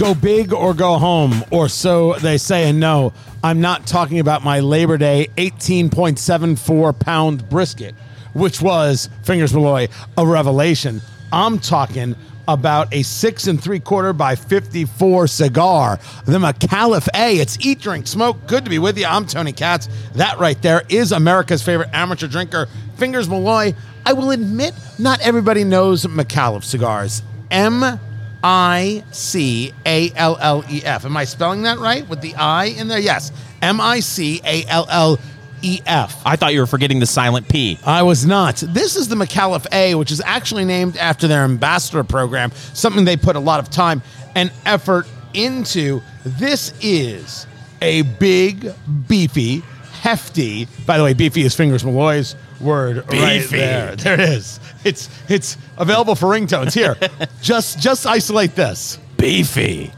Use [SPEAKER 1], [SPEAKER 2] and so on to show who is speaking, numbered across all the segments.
[SPEAKER 1] Go big or go home, or so they say. And no, I'm not talking about my Labor Day 18.74 pound brisket, which was, fingers Malloy, a revelation. I'm talking about a six and three quarter by 54 cigar, the Micallef A. It's eat, drink, smoke. Good to be with you. I'm Tony Katz. That right there is America's favorite amateur drinker, Fingers Malloy. I will admit, not everybody knows Micallef cigars. M I C A L L E F. Am I spelling that right with the I in there? Yes. M I C A L L E F.
[SPEAKER 2] I thought you were forgetting the silent P.
[SPEAKER 1] I was not. This is the Micallef A, which is actually named after their ambassador program, something they put a lot of time and effort into. This is a big, beefy, hefty. By the way, beefy is Fingers Malloy's word right there. There it is. It's it's available for ringtones. Here, just just isolate this.
[SPEAKER 2] Beefy.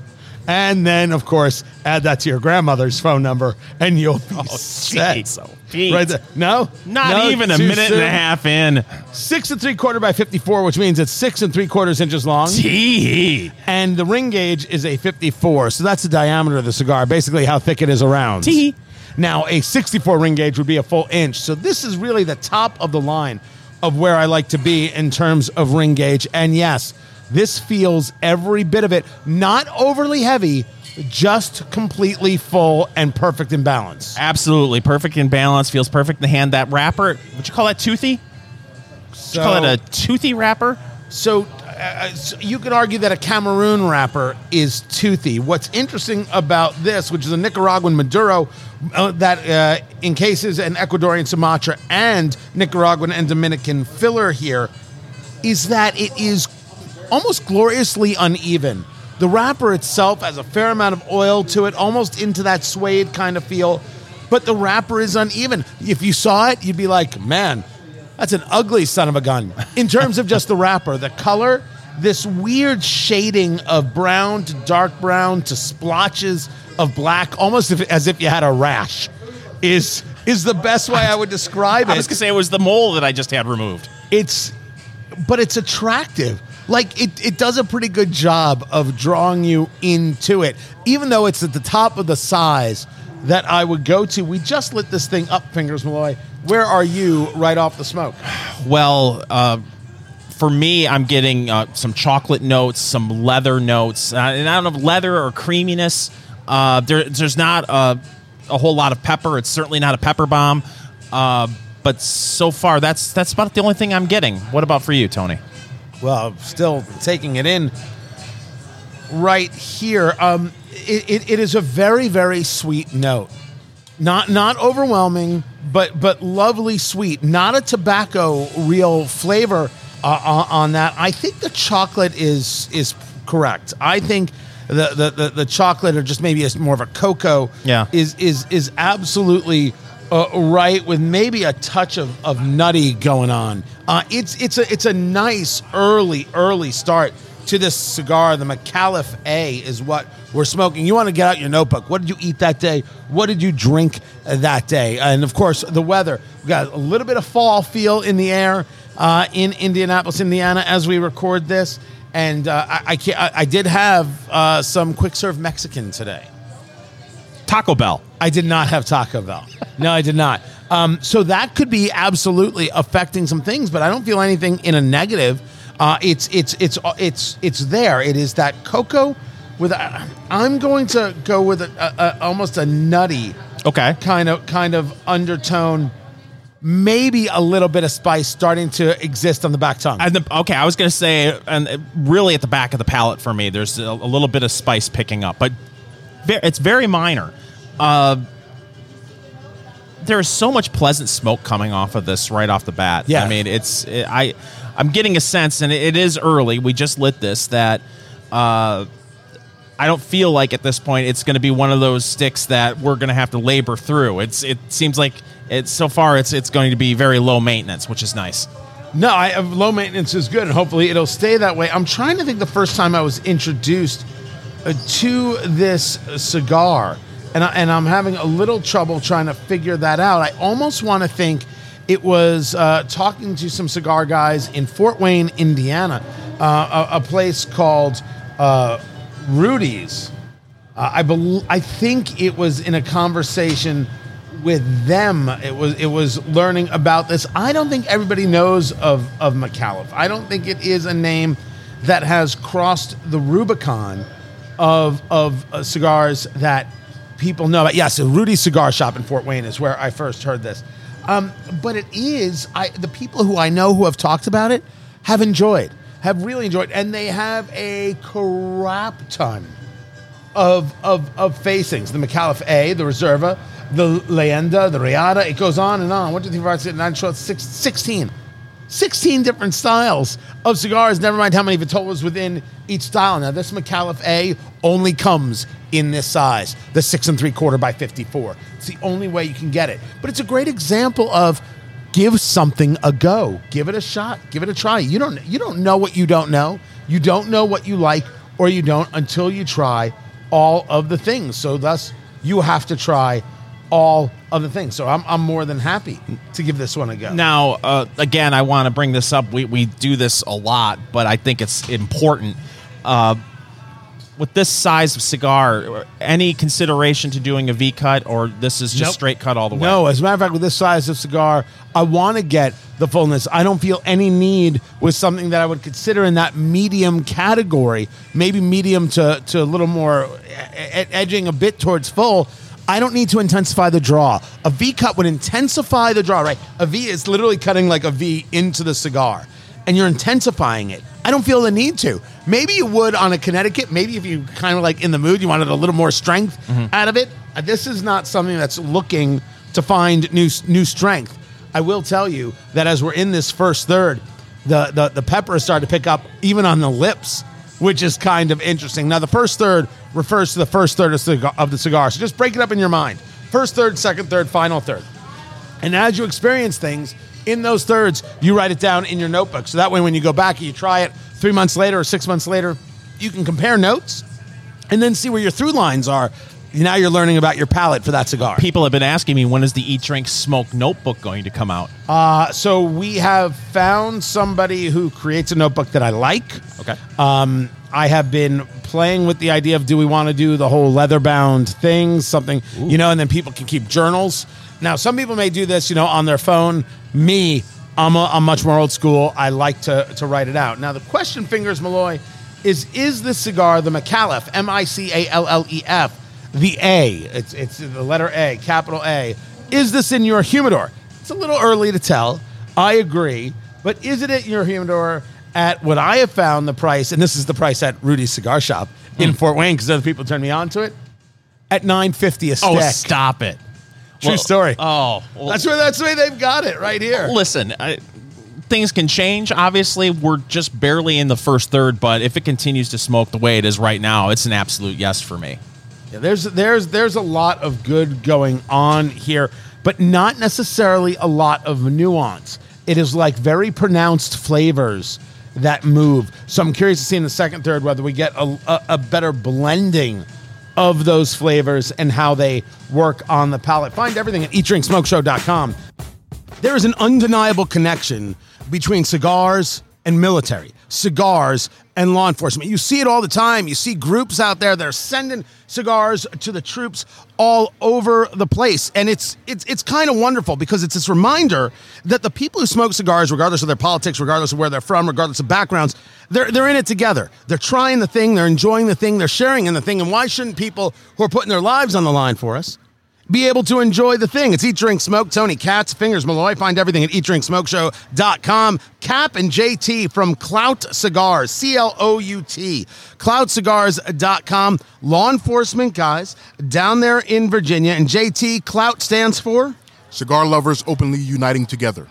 [SPEAKER 1] And then, of course, add that to your grandmother's phone number, and you'll be oh, set.
[SPEAKER 2] jeez, oh,
[SPEAKER 1] right there. No,
[SPEAKER 2] Not
[SPEAKER 1] No,
[SPEAKER 2] even a minute and a half in.
[SPEAKER 1] Six and three quarter by fifty-four, which means it's six and three quarters inches long,
[SPEAKER 2] Tee.
[SPEAKER 1] and the ring gauge is a fifty-four. So that's the diameter of the cigar, basically how thick it is around.
[SPEAKER 2] Tee.
[SPEAKER 1] Now, a sixty-four ring gauge would be a full inch. So this is really the top of the line of where I like to be in terms of ring gauge. And yes, this feels every bit of it, not overly heavy, just completely full and perfect in balance.
[SPEAKER 2] Absolutely. Perfect in balance. Feels perfect in the hand. That wrapper, would you call that toothy?
[SPEAKER 1] So,
[SPEAKER 2] Call it a toothy wrapper?
[SPEAKER 1] So, uh, you could argue that a Cameroon wrapper is toothy. What's interesting about this, which is a Nicaraguan Maduro, uh, that uh, encases an Ecuadorian Sumatra and Nicaraguan and Dominican filler here, is that it is almost gloriously uneven. The wrapper itself has a fair amount of oil to it, almost into that suede kind of feel, but the wrapper is uneven. If you saw it, you'd be like, man, that's an ugly son of a gun. In terms of just the wrapper, the color, this weird shading of brown to dark brown to splotches of black, almost as if you had a rash, is is the best way I would describe it.
[SPEAKER 2] I was going to say it was the mole that I just had removed.
[SPEAKER 1] It's, but it's attractive. Like it, it does a pretty good job of drawing you into it, even though it's at the top of the size that I would go to. We just lit this thing up, Fingers Malloy. Where are you right off the smoke?
[SPEAKER 2] Well, uh, for me, I'm getting uh, some chocolate notes, some leather notes, uh, and I don't know leather or creaminess. Uh, there, there's not a, a whole lot of pepper. It's certainly not a pepper bomb. Uh, but so far, that's that's about the only thing I'm getting. What about for you, Tony?
[SPEAKER 1] well, still taking it in right here. Um, it, it, it is a very, very sweet note. Not not overwhelming, but but lovely sweet. Not a tobacco real flavor uh, on, on that. I think the chocolate is is correct. I think the the, the, the chocolate or just maybe it's more of a cocoa.
[SPEAKER 2] Yeah.
[SPEAKER 1] is is is absolutely uh, right with maybe a touch of, of nutty going on. Uh, it's it's a it's a nice early early start to this cigar. The Micallef A is what we're smoking. You want to get out your notebook. What did you eat that day? What did you drink that day? And of course, the weather. We got a little bit of fall feel in the air uh, in Indianapolis, Indiana, as we record this. And uh, I, I, can't, I, I did have uh, some quick serve Mexican today.
[SPEAKER 2] Taco Bell.
[SPEAKER 1] I did not have Taco Bell. No, I did not. Um, so that could be absolutely affecting some things, but I don't feel anything in a negative. Uh, it's it's it's it's it's there. It is that cocoa with. A, I'm going to go with a, a, a, almost a nutty
[SPEAKER 2] Okay.
[SPEAKER 1] kind of kind of undertone. Maybe a little bit of spice starting to exist on the back tongue.
[SPEAKER 2] And the, okay, I was going to say, and uh, really at the back of the palate for me, there's a, a little bit of spice picking up, but it's very minor. Uh, there is so much pleasant smoke coming off of this right off the bat.
[SPEAKER 1] Yeah.
[SPEAKER 2] I mean, it's it, I I'm getting a sense, and it, is early. We just lit this that. Uh, I don't feel like at this point it's going to be one of those sticks that we're going to have to labor through. It's it seems like it's so far it's it's going to be very low maintenance, which is nice.
[SPEAKER 1] No, I, uh, low maintenance is good, and hopefully it'll stay that way. I'm trying to think the first time I was introduced uh, to this cigar, and I, and I'm having a little trouble trying to figure that out. I almost want to think it was uh, talking to some cigar guys in Fort Wayne, Indiana, uh, a, a place called uh, Rudy's. Uh, I bel I think it was in a conversation with them. It was it was learning about this. I don't think everybody knows of of Micallef. I don't think it is a name that has crossed the Rubicon of of uh, cigars that people know about. Yes, Rudy's Cigar Shop in Fort Wayne is where I first heard this. Um, but it is I the people who I know who have talked about it have enjoyed, have really enjoyed, and they have a crap ton of of of facings. The Micallef A, the Reserva, the Leyenda, the Riata. It goes on and on. what One, two, three, four, five, six, nine, 12, six, 16. 16 different styles of cigars, never mind how many Vitolas within each style. Now, this Micallef A only comes in this size, the six and three quarter by 54. It's the only way you can get it. But it's a great example of give something a go. Give it a shot. Give it a try. You don't you don't know what you don't know. You don't know what you like or you don't until you try all of the things. So thus you have to try all of the things. So I'm, I'm more than happy to give this one a go.
[SPEAKER 2] Now, uh, again, I want to bring this up. We, we do this a lot, but I think it's important. Uh, with this size of cigar, any consideration to doing a V cut, or this is just
[SPEAKER 1] Nope.
[SPEAKER 2] straight cut all the way?
[SPEAKER 1] No, as a matter of fact, with this size of cigar, I want to get the fullness. I don't feel any need with something that I would consider in that medium category, maybe medium to, to a little more e- e- edging a bit towards full. I don't need to intensify the draw. A V cut would intensify the draw, right? A V is literally cutting like a V into the cigar, and you're intensifying it. I don't feel the need to. Maybe you would on a Connecticut. Maybe if you kind of like in the mood, you wanted a little more strength out of it. Uh, This is not something that's looking to find new new strength. I will tell you that as we're in this first third, the the, the pepper is starting to pick up even on the lips, which is kind of interesting. Now the first third refers to the first third of, cigar, of the cigar, so just break it up in your mind. First third, second third, final third. And as you experience things in those thirds, you write it down in your notebook. So that way, when you go back and you try it three months later or six months later, you can compare notes and then see where your through lines are. Now you're learning about your palate for that cigar.
[SPEAKER 2] People have been asking me when is the Eat Drink Smoke notebook going to come out?
[SPEAKER 1] Uh, so we have found somebody who creates a notebook that I like.
[SPEAKER 2] Okay.
[SPEAKER 1] Um, I have been playing with the idea of do we want to do the whole leather bound thing, something, you know, and then people can keep journals. Now, some people may do this, you know, on their phone. Me, I'm, a, I'm much more old school. I like to, to write it out. Now, the question, Fingers Malloy, is is this cigar the Micallef, M I C A L L E F, the A? It's, it's the letter A, capital A. Is this in your humidor? It's a little early to tell. I agree. But is it at your humidor at what I have found the price, and this is the price at Rudy's Cigar Shop in hmm. Fort Wayne because other people turned me on to it, at nine fifty a oh, stick.
[SPEAKER 2] Oh, stop it.
[SPEAKER 1] True
[SPEAKER 2] Well,
[SPEAKER 1] story.
[SPEAKER 2] Oh, well,
[SPEAKER 1] that's where that's the way they've got it right here.
[SPEAKER 2] listen, I, things can change. Obviously, we're just barely in the first third, but if it continues to smoke the way it is right now, it's an absolute yes for me.
[SPEAKER 1] Yeah, there's there's there's a lot of good going on here, but not necessarily a lot of nuance. It is like very pronounced flavors that move. So I'm curious to see in the second third whether we get a, a, a better blending of those flavors and how they work on the palate. Find everything at eatdrinksmokeshow.com. There is an undeniable connection between cigars and military, cigars and law enforcement. You see it all the time. You see groups out there that are sending cigars to the troops all over the place. And it's it's it's kind of wonderful because it's this reminder that the people who smoke cigars, regardless of their politics, regardless of where they're from, regardless of backgrounds, they're they're in it together. They're trying the thing, they're enjoying the thing, they're sharing in the thing. And why shouldn't people who are putting their lives on the line for us be able to enjoy the thing. It's Eat, Drink, Smoke. Tony Katz, Fingers Malloy. Find everything at eatdrinksmokeshow.com. Cap and JT from Clout Cigars, C L O U T. CloutCigars.com. Law enforcement guys down there in Virginia. And JT, Clout stands for?
[SPEAKER 3] Cigar lovers openly uniting together.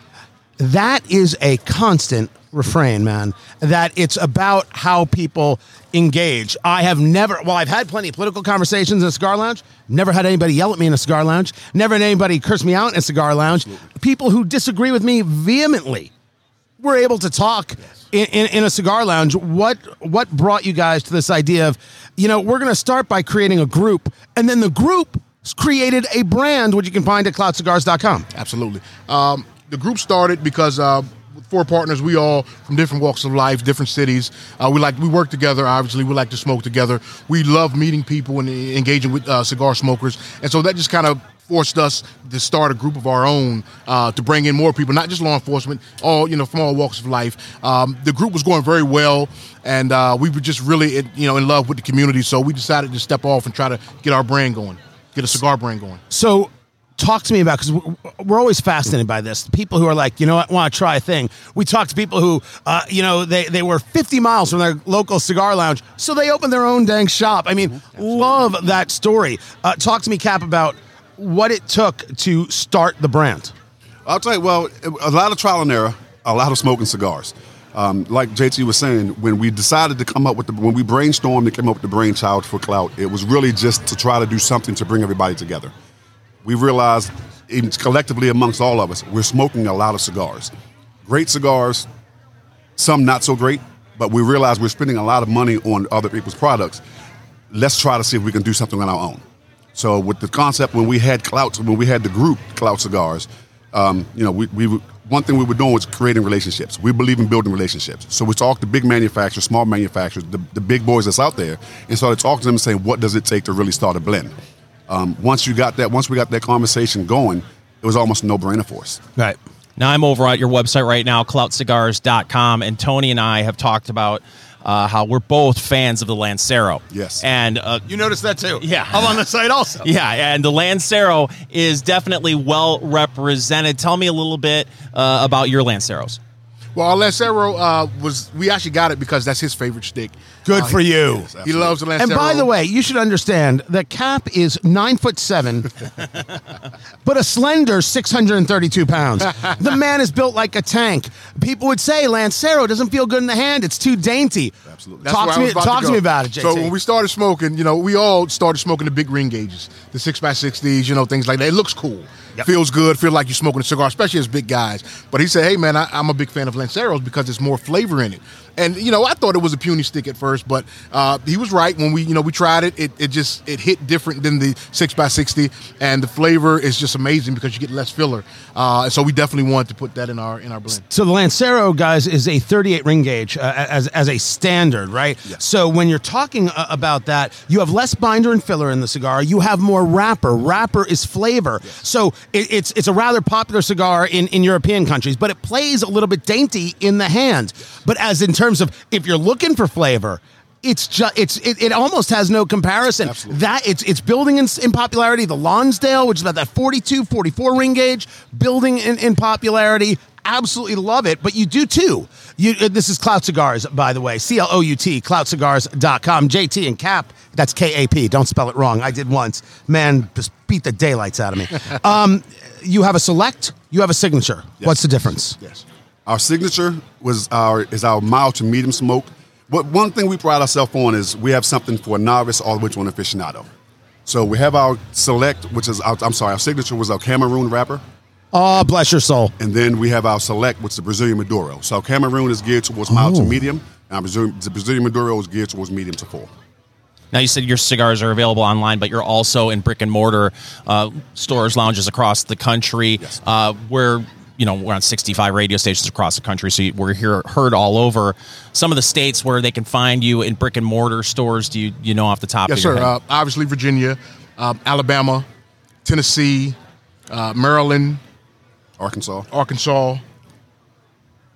[SPEAKER 1] that is a constant refrain, man. That it's about how people engage. I have never, well, I've had plenty of political conversations in a cigar lounge. Never had anybody yell at me in a cigar lounge. Never had anybody curse me out in a cigar lounge. People who disagree with me vehemently were able to talk in, in, in a cigar lounge. What what brought you guys to this idea of, you know, we're going to start by creating a group, and then the group created a brand, which you can find at cloutcigars.com.
[SPEAKER 3] Absolutely. Um, the group started because uh, four partners. We all from different walks of life, different cities. Uh, we like we work together. Obviously, we like to smoke together. We love meeting people and engaging with uh, cigar smokers, and so that just kind of forced us to start a group of our own uh, to bring in more people, not just law enforcement, all you know from all walks of life. Um, the group was going very well, and uh, we were just really you know in love with the community. So we decided to step off and try to get our brand going, get a cigar brand going.
[SPEAKER 1] So talk to me about because we're always fascinated by this. People who are like, you know, I want to try a thing. We talk to people who, uh, you know, they they were 50 miles from their local cigar lounge, so they opened their own dang shop. I mean, love that story. Uh, talk to me, Cap, about what it took to start the brand.
[SPEAKER 4] I'll tell you, well, a lot of trial and error, a lot of smoking cigars. Um, like JT was saying, when we decided to come up with the, when we brainstormed and came up with the brainchild for Clout, it was really just to try to do something to bring everybody together. We realized, collectively amongst all of us, we're smoking a lot of cigars. Great cigars, some not so great, but we realized we're spending a lot of money on other people's products. Let's try to see if we can do something on our own. So with the concept when we had Clout, when we had the group Clout Cigars, um, you know, we, we one thing we were doing was creating relationships. We believe in building relationships. So we talked to big manufacturers, small manufacturers, the, the big boys that's out there, and started talking to them and saying, what does it take to really start a blend? Um, once you got that, once we got that conversation going, it was almost no-brainer for us.
[SPEAKER 1] Right.
[SPEAKER 2] Now I'm over at your website right now, cloutcigars.com, and Tony and I have talked about uh, how we're both fans of the Lancero.
[SPEAKER 4] Yes.
[SPEAKER 2] And uh,
[SPEAKER 1] You noticed that too.
[SPEAKER 2] Yeah.
[SPEAKER 1] I'm on the site also.
[SPEAKER 2] yeah, and the Lancero is definitely well represented. Tell me a little bit uh, about your Lanceros.
[SPEAKER 3] Well, our Lancero uh, was we actually got it because that's his favorite stick.
[SPEAKER 1] Good
[SPEAKER 3] Uh,
[SPEAKER 1] for
[SPEAKER 3] he-
[SPEAKER 1] you.
[SPEAKER 4] Yes,
[SPEAKER 3] He loves the Lancero.
[SPEAKER 1] And by the way, you should understand that Cap is nine foot seven, but a slender 632 pounds. The man is built like a tank. People would say Lancero doesn't feel good in the hand. It's too dainty.
[SPEAKER 4] Absolutely.
[SPEAKER 3] That's
[SPEAKER 1] Talk to me.
[SPEAKER 3] about
[SPEAKER 1] Talk to,
[SPEAKER 3] go.
[SPEAKER 1] me about it, JT.
[SPEAKER 3] So when we started smoking, you know, we all started smoking the big ring gauges, the six by sixties, you know, things like that. It looks cool, feels good, feel like you're smoking a cigar, especially as big guys. But he said, "Hey, man, I, I'm a big fan of Lanceros because there's more flavor in it." And you know, I thought it was a puny stick at first, but uh, he was right when we, you know, we tried it. It, it just it hit different than the six x sixty, and the flavor is just amazing because you get less filler. Uh, and so we definitely wanted to put that in our in our blend.
[SPEAKER 1] So the Lancero, guys, is a 38 ring gauge uh, as, as a standard, right?
[SPEAKER 4] Yes.
[SPEAKER 1] So when you're talking uh, about that, you have less binder and filler in the cigar. You have more wrapper. Wrapper is flavor. Yes. So it, it's it's a rather popular cigar in, in European countries, but it plays a little bit dainty in the hand. But as in terms of if you're looking for flavor. It's just it's it, it almost has no comparison.
[SPEAKER 4] Absolutely.
[SPEAKER 1] That it's it's building in, in popularity. The Lonsdale, which is about that 42, 44 ring gauge, building in, in popularity. Absolutely love it. But you do too. You uh, this is Clout Cigars, by the way. C L O U T, cloutcigars.com. JT and Cap, that's K A P. Don't spell it wrong. I did once. Man, just beat the daylights out of me. um, you have a select, you have a signature. What's the difference?
[SPEAKER 4] Yes. Our signature was our is our mild to medium smoke. But one thing we pride ourselves on is we have something for a novice all the way to an aficionado. So we have our select, which is our, I'm sorry, our signature was our Cameroon wrapper,
[SPEAKER 1] Oh, bless your soul.
[SPEAKER 4] and then we have our select, which is the Brazilian Maduro. So Cameroon is geared towards mild
[SPEAKER 1] Oh.
[SPEAKER 4] to medium, and our Brazilian, the Brazilian Maduro is geared towards medium to full.
[SPEAKER 2] Now you said your cigars are available online, but you're also in brick and mortar uh, stores, lounges across the country.
[SPEAKER 4] Yes.
[SPEAKER 2] Uh, we're you know we're on 65 radio stations across the country, so you- we're here heard all over. Some of the states where they can find you in brick and mortar stores. Do you you know off the top
[SPEAKER 3] Yes,
[SPEAKER 2] of your
[SPEAKER 3] sir.
[SPEAKER 2] head?
[SPEAKER 3] Uh, obviously, Virginia, um, Alabama, Tennessee, uh, Maryland,
[SPEAKER 4] Arkansas.
[SPEAKER 3] Arkansas.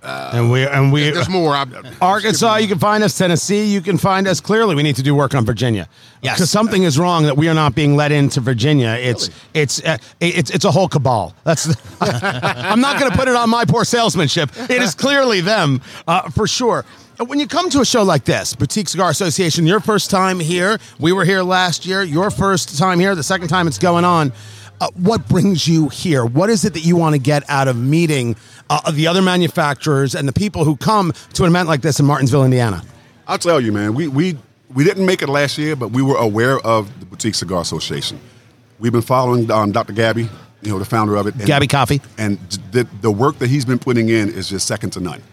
[SPEAKER 1] And we and we
[SPEAKER 3] There's more. I,
[SPEAKER 1] Arkansas, you can find us. Tennessee, you can find us. Clearly, we need to do work on Virginia.
[SPEAKER 2] Yes.
[SPEAKER 1] because something is wrong that we are not being let into Virginia. It's it's uh, it's it's a whole cabal. That's I'm not going to put it on my poor salesmanship. It is clearly them uh, for sure. Uh, When you come to a show like this, Boutique Cigar Association, your first time here. We were here last year. Your first time here. The second time it's going on. Uh, what brings you here? What is it that you want to get out of meeting uh, the other manufacturers and the people who come to an event like this in Martinsville, Indiana?
[SPEAKER 4] I'll tell you, man, we, we, we didn't make it last year, but we were aware of the Boutique Cigar Association. We've been following um, Dr. Gabby, you know, the founder of it. and-
[SPEAKER 1] Gabby Cofie.
[SPEAKER 4] And the, the work that he's been putting in is just second to none.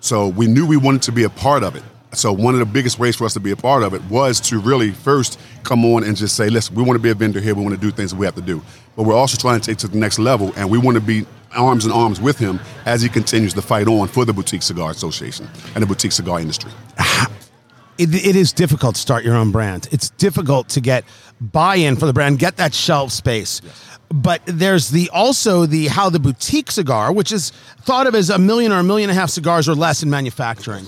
[SPEAKER 4] So we knew we wanted to be a part of it. So one of the biggest ways for us to be a part of it was to really first come on and just say, listen, we want to be a vendor here. We want to do things that we have to do. But we're also trying to take it to the next level, and we want to be arms in arms with him as he continues to fight on for the Boutique Cigar Association and the boutique cigar industry.
[SPEAKER 1] it, it is difficult to start your own brand. It's difficult to get buy-in for the brand, get that shelf space. But there's the also the how the boutique cigar, which is thought of as a million or a million and a half cigars or less in manufacturing,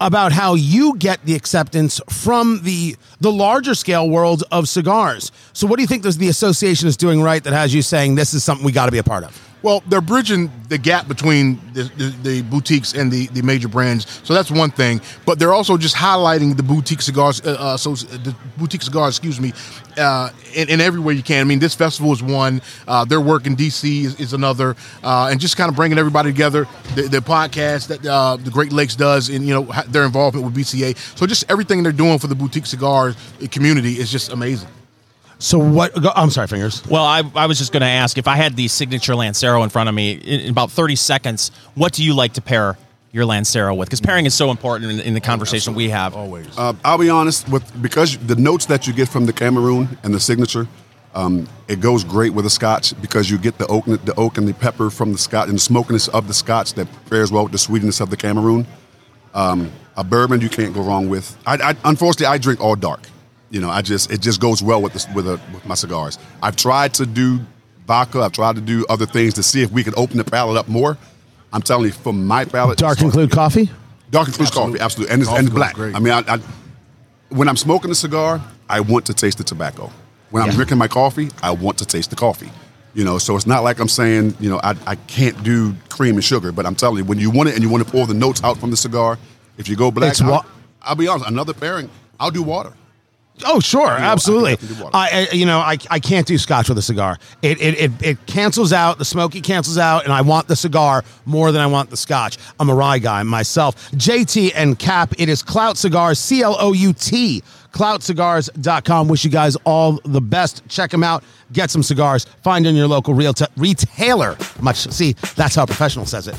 [SPEAKER 1] about how you get the acceptance from the the larger scale world of cigars. So, what do you think the association is doing right that has you saying this is something we got to be a part of?
[SPEAKER 3] Well, they're bridging the gap between the, the, the, boutiques and the, the major brands, so that's one thing. But they're also just highlighting the boutique cigars, uh, uh, so the boutique cigars, excuse me, uh, in, in every way you can. I mean, this festival is one. Uh, their work in DC is, is another, uh, and just kind of bringing everybody together. The, the podcast that uh, the Great Lakes does, and you know their involvement with BCA. So just everything they're doing for the boutique cigars community is just amazing.
[SPEAKER 1] So what? Go, I'm sorry, fingers.
[SPEAKER 2] Well, I, I was just going to ask if I had the signature Lancero in front of me in, in, about 30 seconds. What do you like to pair your Lancero with? Because pairing is so important in, in the conversation we have.
[SPEAKER 3] Always.
[SPEAKER 4] Uh, I'll be honest with because the notes that you get from the Cameroon and the signature, um, it goes great with a Scotch because you get the oak, the oak and the pepper from the Scotch and the smokiness of the Scotch that pairs well with the sweetness of the Cameroon. Um, a bourbon you can't go wrong with. I, I, unfortunately, I drink all dark. You know, I just it just goes well with this, with, a, with my cigars. I've tried to do vodka. I've tried to do other things to see if we could open the palate up more. I'm telling you, for my palate,
[SPEAKER 1] dark include coffee.
[SPEAKER 4] Dark includes coffee, absolutely, and it's, and black. Great. I mean, I, I, when I'm smoking a cigar, I want to taste the tobacco. When I'm yeah. drinking my coffee, I want to taste the coffee. You know, so it's not like I'm saying, you know, I, I can't do cream and sugar, but I'm telling you, when you want it and you want to pour the notes out from the cigar, if you go black, I'll, I'll be honest, another pairing, I'll do water.
[SPEAKER 1] Oh sure, absolutely. I, I, you know I, I can't do scotch with a cigar. It, it it it cancels out the smoky cancels out, and I want the cigar more than I want the scotch. I'm a rye guy myself. JT and Cap. It is Clout Cigars. C L O U T. CloutCigars.com. Wish you guys all the best. Check them out. Get some cigars. Find in your local real t- retailer. Much see that's how professional says it.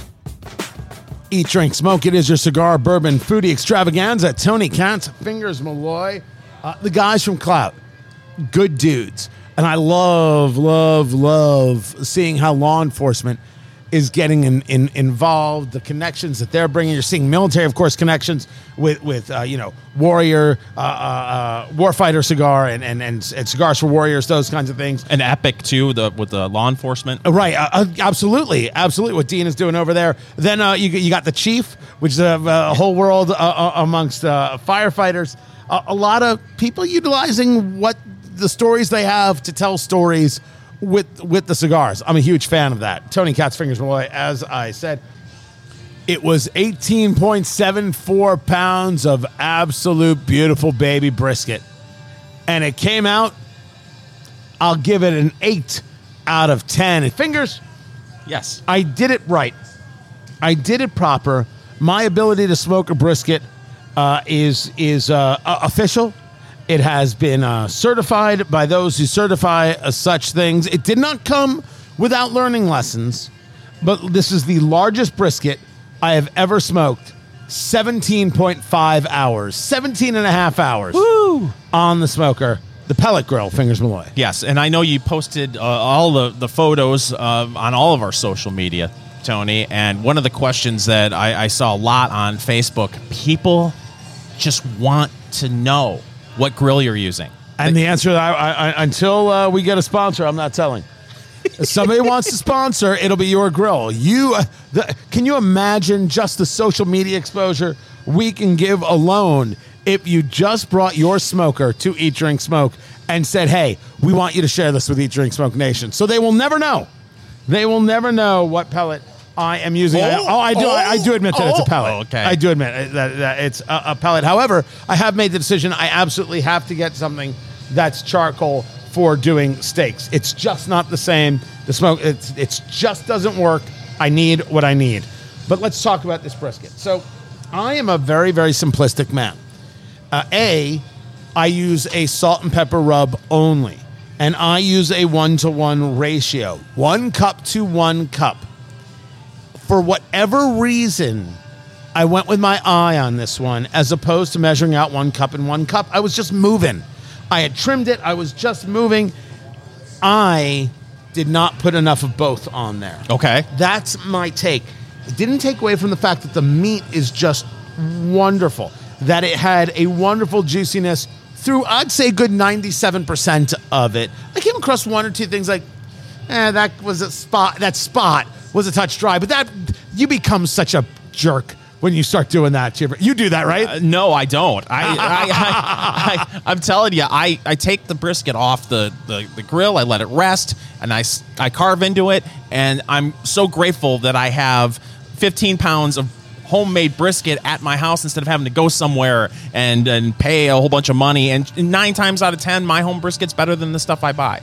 [SPEAKER 1] Eat, drink, smoke. It is your cigar, bourbon, foodie extravaganza. Tony Katz, Fingers Malloy. Uh, the guys from Clout, good dudes. And I love, love, love seeing how law enforcement is getting in, in, involved, the connections that they're bringing. You're seeing military, of course, connections with with uh, you know warrior, uh, uh, uh warfighter cigar, and, and, and and cigars for warriors, those kinds of things.
[SPEAKER 2] And Epic too, the with the law enforcement.
[SPEAKER 1] Uh, right, uh, absolutely, absolutely. What Dean is doing over there. Then you you got the chief, which is a whole world amongst firefighters a, a lot of people utilizing what the stories they have to tell stories with with the cigars. I'm a huge fan of that. Tony Katz Fingers Malloy, as I said, it was 18.74 pounds of absolute beautiful baby brisket. And it came out, I'll give it an 8 out of 10. And fingers,
[SPEAKER 2] yes.
[SPEAKER 1] I did it right. I did it proper. My ability to smoke a brisket uh, is is uh, official. It has been uh, certified by those who certify uh, such things. It did not come without learning lessons, but this is the largest brisket I have ever smoked. 17.5 hours, 17 and a half hours
[SPEAKER 2] Woo!
[SPEAKER 1] on the smoker. The pellet grill, Fingers Malloy.
[SPEAKER 2] Yes, and I know you posted uh, all the, the photos uh, on all of our social media, Tony. And one of the questions that I, I saw a lot on Facebook people just want to know what grill you're using.
[SPEAKER 1] And the answer, I, I, until uh, we get a sponsor, I'm not telling. If somebody wants to sponsor, it'll be your grill. You, uh, the, can you imagine just the social media exposure we can give alone if you just brought your smoker to Eat Drink Smoke and said, "Hey, we want you to share this with Eat Drink Smoke Nation," so they will never know. They will never know what pellet I am using. Oh, oh I do. Oh, I, I, do admit that oh, it's a oh. pellet.
[SPEAKER 2] Okay.
[SPEAKER 1] I do admit that, that it's a, a, pellet. However, I have made the decision. I absolutely have to get something that's charcoal for doing steaks. It's just not the same. The smoke. It's it's just doesn't work. I need what I need. But let's talk about this brisket. So, I am a very very simplistic man. Uh, a, I use a salt and pepper rub only, and I use a one to one ratio, one cup to one cup for whatever reason, I went with my eye on this one as opposed to measuring out one cup and one cup. I was just moving. I had trimmed it, I was just moving. I did not put enough of both on there.
[SPEAKER 2] Okay.
[SPEAKER 1] That's my take. It didn't take away from the fact that the meat is just wonderful. That it had a wonderful juiciness through, I'd say, a good 97% of it. I came across one or two things like, eh, that was a spot, that spot was a touch dry, but that, you become such a jerk when you start doing that. You do that, right?
[SPEAKER 2] Uh, no, I don't. I, I, am telling you, I, I take the brisket off the, the, the grill, I let it rest, and I, I carve into it. And I'm so grateful that I have 15 pounds of homemade brisket at my house instead of having to go somewhere and, and pay a whole bunch of money. And nine times out of 10, my home brisket's better than the stuff I buy.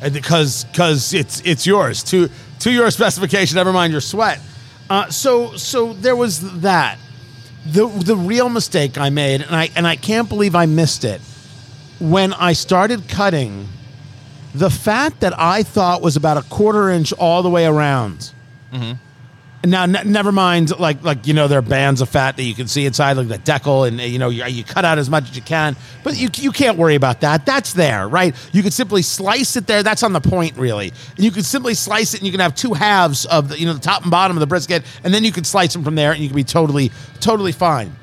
[SPEAKER 1] Because because it's it's yours to to your specification. Never mind your sweat. Uh, so so there was that. The the real mistake I made, and I and I can't believe I missed it when I started cutting. The fat that I thought was about a quarter inch all the way around. Now, n- never mind, like like you know, there are bands of fat that you can see inside, like the decal, and you know, you, you cut out as much as you can, but you you can't worry about that. That's there, right? You could simply slice it there. That's on the point, really. And you could simply slice it, and you can have two halves of the you know the top and bottom of the brisket, and then you can slice them from there, and you can be totally totally fine.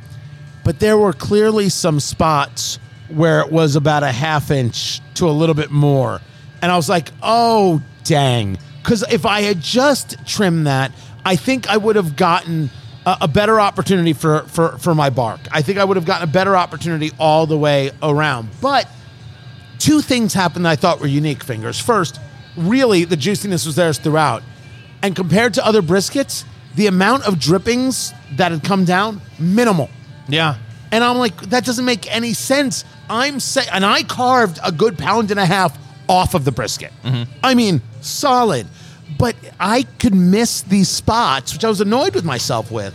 [SPEAKER 1] But there were clearly some spots where it was about a half inch to a little bit more, and I was like, oh dang, because if I had just trimmed that. I think I would have gotten a, a better opportunity for, for, for my bark. I think I would have gotten a better opportunity all the way around. But two things happened that I thought were unique, Fingers. First, really, the juiciness was there throughout. And compared to other briskets, the amount of drippings that had come down, minimal.
[SPEAKER 2] Yeah.
[SPEAKER 1] And I'm like, that doesn't make any sense. I'm say, and I carved a good pound and a half off of the brisket. Mm-hmm. I mean, solid. But I could miss these spots, which I was annoyed with myself with,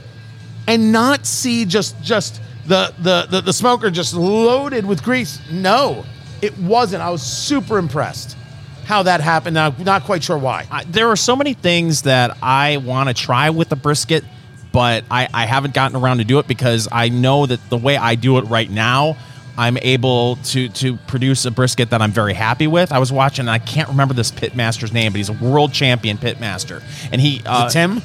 [SPEAKER 1] and not see just just the the the, the smoker just loaded with grease. No, it wasn't. I was super impressed how that happened. Now, not quite sure why.
[SPEAKER 2] I, there are so many things that I want to try with the brisket, but I, I haven't gotten around to do it because I know that the way I do it right now, I'm able to to produce a brisket that I'm very happy with. I was watching, and I can't remember this pitmaster's name, but he's a world champion pitmaster, and he uh,
[SPEAKER 1] Is it Tim?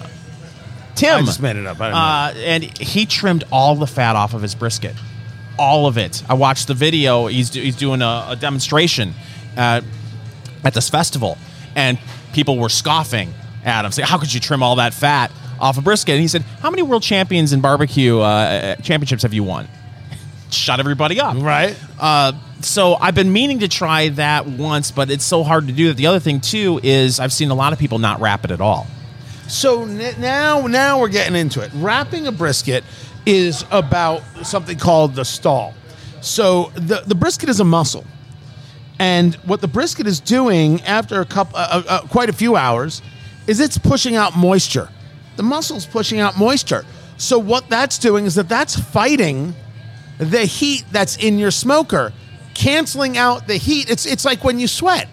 [SPEAKER 2] Tim.
[SPEAKER 1] I just made it up. I don't know.
[SPEAKER 2] Uh, and he trimmed all the fat off of his brisket, all of it. I watched the video. He's do, he's doing a, a demonstration uh, at this festival, and people were scoffing at him, saying, "How could you trim all that fat off a brisket?" And he said, "How many world champions in barbecue uh, championships have you won?" Shut everybody up,
[SPEAKER 1] right?
[SPEAKER 2] uh, so I've been meaning to try that once, but it's so hard to do that. The other thing too is I've seen a lot of people not wrap it at all.
[SPEAKER 1] So n- now, now we're getting into it. Wrapping a brisket is about something called the stall. So the the brisket is a muscle, and what the brisket is doing after a couple, uh, uh, uh, quite a few hours, is it's pushing out moisture. The muscle's pushing out moisture. So what that's doing is that that's fighting the heat that's in your smoker, canceling out the heat. It's it's like when you sweat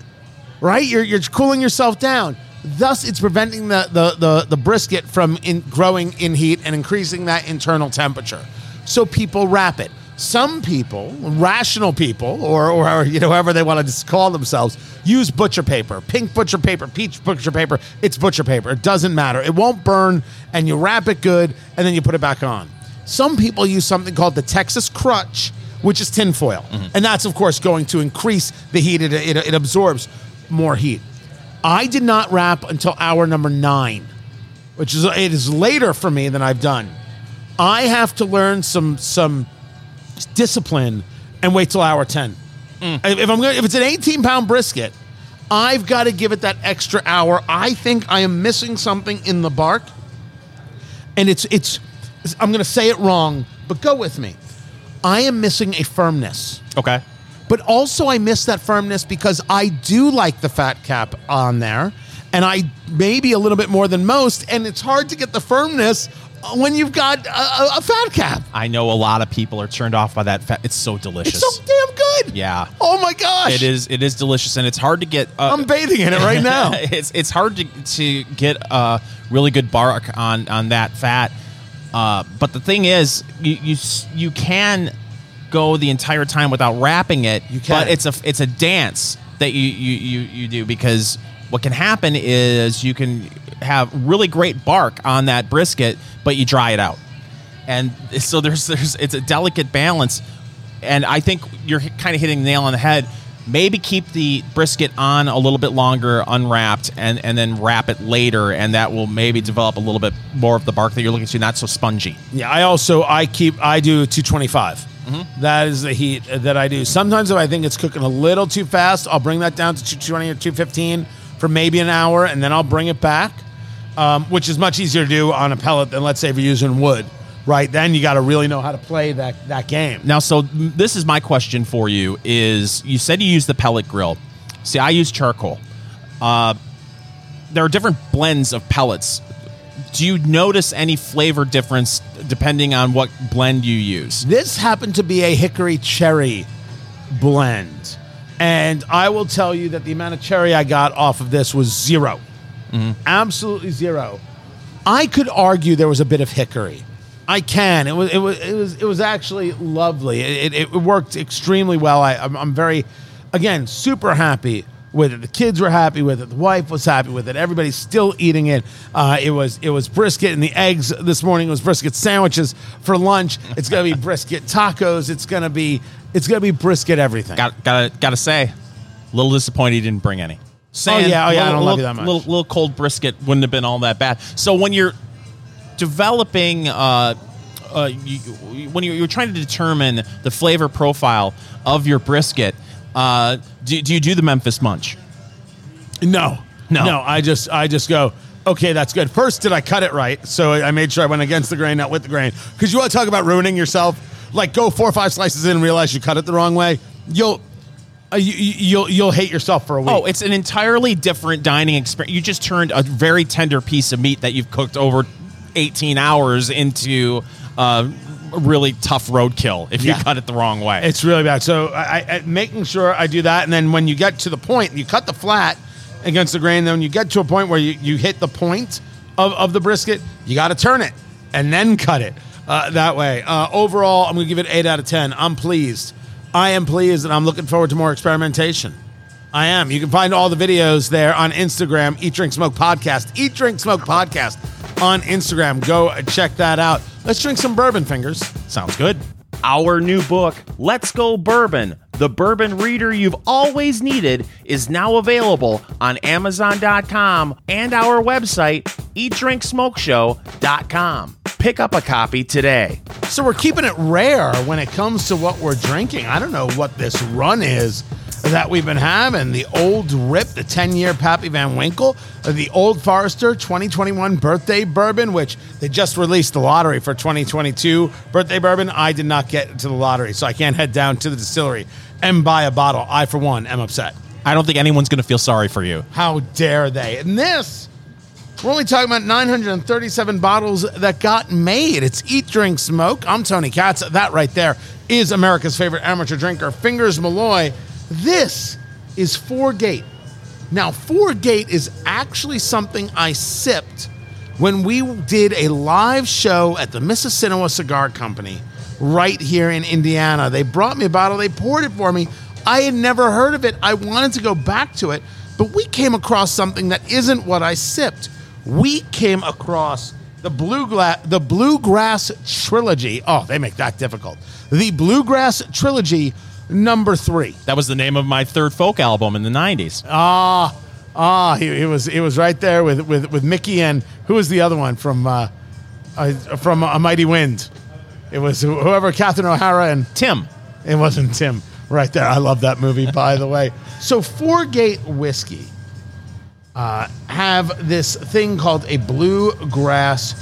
[SPEAKER 1] right? You're, you're cooling yourself down. Thus, it's preventing the, the, the, the brisket from in, growing in heat and increasing that internal temperature. So people wrap it. Some people, rational people, or, or you know, however they want to call themselves, use butcher paper, pink butcher paper, peach butcher paper. It's butcher paper. It doesn't matter. It won't burn, and you wrap it good, and then you put it back on. Some people use something called the Texas crutch, which is tinfoil. Mm-hmm. And that's, of course, going to increase the heat. It, it, it absorbs more heat. I did not wrap until hour number nine, which is it is later for me than I've done. I have to learn some some discipline and wait till hour ten. Mm. If I'm gonna, if it's an 18 pound brisket, I've got to give it that extra hour. I think I am missing something in the bark, and it's it's. I'm going to say it wrong, but go with me. I am missing a firmness
[SPEAKER 2] Okay.
[SPEAKER 1] but also I miss that firmness because I do like the fat cap on there, and I maybe a little bit more than most, and it's hard to get the firmness when you've got a, a- fat cap.
[SPEAKER 2] I know a lot of people are turned off by that fat. It's so delicious.
[SPEAKER 1] It's so damn good.
[SPEAKER 2] Yeah.
[SPEAKER 1] Oh my gosh.
[SPEAKER 2] It is. It is delicious, and it's hard to get. Uh,
[SPEAKER 1] I'm bathing in it right now.
[SPEAKER 2] it's it's hard to to get a really good bark on on that fat. Uh, but the thing is, you you you can go the entire time without wrapping it.
[SPEAKER 1] You can.
[SPEAKER 2] But it's a it's a dance that you you you, you do because what can happen is you can have really great bark on that brisket, but you dry it out, and so there's there's it's a delicate balance, and I think you're kind of hitting the nail on the head. Maybe keep the brisket on a little bit longer, unwrapped, and and then wrap it later, and that will maybe develop a little bit more of the bark that you're looking to, not so spongy.
[SPEAKER 1] Yeah, I also I keep I do 225.
[SPEAKER 2] Mm-hmm.
[SPEAKER 1] That is the heat that I do. Sometimes if I think it's cooking a little too fast, I'll bring that down to 220 or 215 for maybe an hour, and then I'll bring it back, um, which is much easier to do on a pellet than let's say if you're using wood. Right then, you got to really know how to play that that game.
[SPEAKER 2] Now, so this is my question for you: Is you said you use the pellet grill? See, I use charcoal. Uh, there are different blends of pellets. Do you notice any flavor difference depending on what blend you use?
[SPEAKER 1] This happened to be a hickory cherry blend. And I will tell you that the amount of cherry I got off of this was 0 Absolutely zero. I could argue there was a bit of hickory. I can. It was. It was. It was. It was actually lovely. It, it, it worked extremely well. I, I'm, I'm very, again, super happy with it. The kids were happy with it. The wife was happy with it. Everybody's still eating it. Uh, it was. It was brisket and the eggs this morning. It was brisket sandwiches for lunch. It's gonna be brisket tacos. It's gonna be. It's gonna be brisket everything.
[SPEAKER 2] Got gotta gotta say, a little disappointed you didn't bring any. Saying,
[SPEAKER 1] yeah, oh, yeah, I don't love you that much.
[SPEAKER 2] Little, little cold brisket wouldn't have been all that bad. So when you're developing, uh, uh, you, when you're, you're trying to determine the flavor profile of your brisket, uh, do, do you do the Memphis Munch?
[SPEAKER 1] No,
[SPEAKER 2] No.
[SPEAKER 1] no. I just, I just go. Okay, that's good. First, did I cut it right? So I made sure I went against the grain, not with the grain. Because you want to talk about ruining yourself. Like, go four or five slices in and realize you cut it the wrong way. You'll, uh, you, you- you'll, you'll hate yourself for a week.
[SPEAKER 2] Oh, it's an entirely different dining experience. You just turned a very tender piece of meat that you've cooked over 18 hours into uh, a really tough roadkill if you cut it the wrong way.
[SPEAKER 1] It's really bad. So I, I, I- making sure I do that, and then when you get to the point, you cut the flat against the grain. Then when you get to a point where you, you hit the point of, of the brisket, you got to turn it and then cut it uh, that way. Uh, overall, I'm going to give it eight out of ten. I'm pleased. I am pleased, and I'm looking forward to more experimentation. I am. You can find all the videos there on Instagram. Eat Drink Smoke Podcast. Eat Drink Smoke Podcast on Instagram. Go check that out. Let's drink some bourbon fingers.
[SPEAKER 2] Sounds good. Our new book, Let's Go Bourbon, the bourbon reader you've always needed, is now available on Amazon.com and our website, eatdrinksmokeshow.com. Pick up a copy today.
[SPEAKER 1] So we're keeping it rare when it comes to what we're drinking. I don't know what this run is that we've been having. The old Rip, the 10 year Pappy Van Winkle, the Old Forester 2021 birthday bourbon, which they just released the lottery for 2022 birthday bourbon. I did not get to the lottery, so I can't head down to the distillery and buy a bottle. I, for one, am upset.
[SPEAKER 2] I don't think anyone's going to feel sorry for you.
[SPEAKER 1] How dare they? And this, we're only talking about 937 bottles that got made. It's Eat, Drink, Smoke. I'm Tony Katz. That right there is America's favorite amateur drinker, Fingers Malloy. This is Four Gate. Now, Four Gate is actually something I sipped when we did a live show at the Mississinewa Cigar Company right here in Indiana. They brought me a bottle, they poured it for me. I had never heard of it. I wanted to go back to it, but we came across something that isn't what I sipped. We came across the bluegrass the bluegrass trilogy. Oh, they make that difficult. The bluegrass trilogy number 3.
[SPEAKER 2] That was the name of my third folk album in the 90s.
[SPEAKER 1] Ah, ah, he, he was he was right there with with with Mickey and who was the other one from uh, uh, from A Mighty Wind? It was whoever Catherine O'Hara and
[SPEAKER 2] Tim.
[SPEAKER 1] it wasn't Tim right there. I love that movie by the way. So Four Gate whiskey uh, have this thing called a bluegrass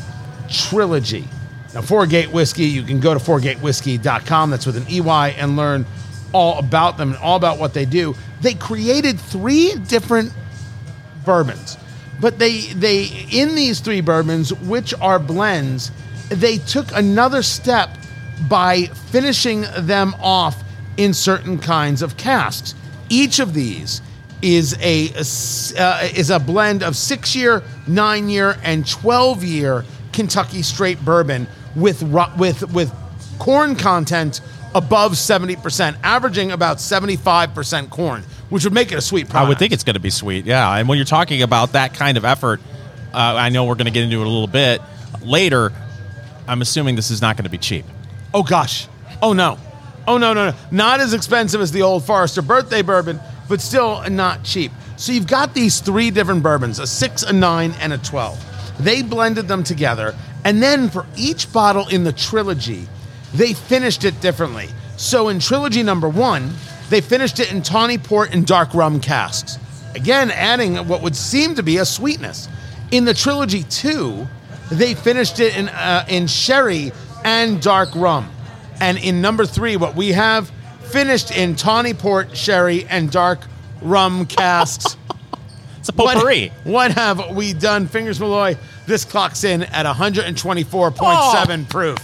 [SPEAKER 1] trilogy. Now, Four Gate Whiskey, you can go to fourgatewhiskey.com. That's with an EY and learn all about them and all about what they do. They created three different bourbons, but they they in these three bourbons, which are blends, they took another step by finishing them off in certain kinds of casks. Each of these is a uh, is a blend of six year, nine year, and twelve year Kentucky straight bourbon with ru- with with corn content above 70%, averaging about 75% corn, which would make it a sweet product.
[SPEAKER 2] I would think it's going to be sweet. Yeah, and when you're talking about that kind of effort, uh, I know we're going to get into it a little bit later. I'm assuming this is not going to be cheap.
[SPEAKER 1] Oh gosh. Oh no. Oh no no no. Not as expensive as the Old Forester birthday bourbon, but still not cheap. So you've got these three different bourbons: a six, a nine, and a twelve. They blended them together, and then for each bottle in the trilogy, they finished it differently. So in trilogy number one, they finished it in tawny port and dark rum casks. Again, adding what would seem to be a sweetness. In the trilogy two, they finished it in uh, in sherry and dark rum. And in number three, what we have finished in tawny port, sherry, and dark rum casks.
[SPEAKER 2] It's a potpourri.
[SPEAKER 1] What, what have we done, Fingers Malloy? This clocks in at 124.7 proof.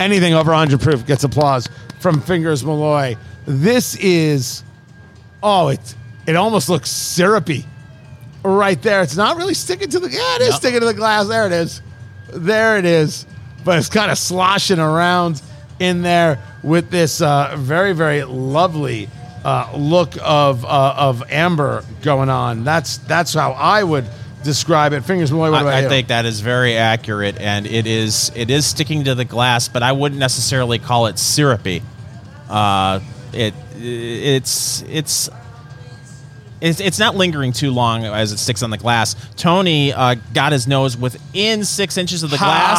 [SPEAKER 1] Anything over 100 proof gets applause from Fingers Malloy. This is, oh, it it almost looks syrupy right there. It's not really sticking to the, yeah, it is sticking to the glass. There it is. There it is. But it's kind of sloshing around in there with this uh, very, very lovely uh, look of uh, of amber going on. That's that's how I would describe it. Fingers Malloy, what
[SPEAKER 2] I, I think that is very accurate, and it is it is sticking to the glass, but I wouldn't necessarily call it syrupy. Uh, it it's it's. It's, it's not lingering too long as it sticks on the glass. Tony uh, got his nose within six inches of the glass.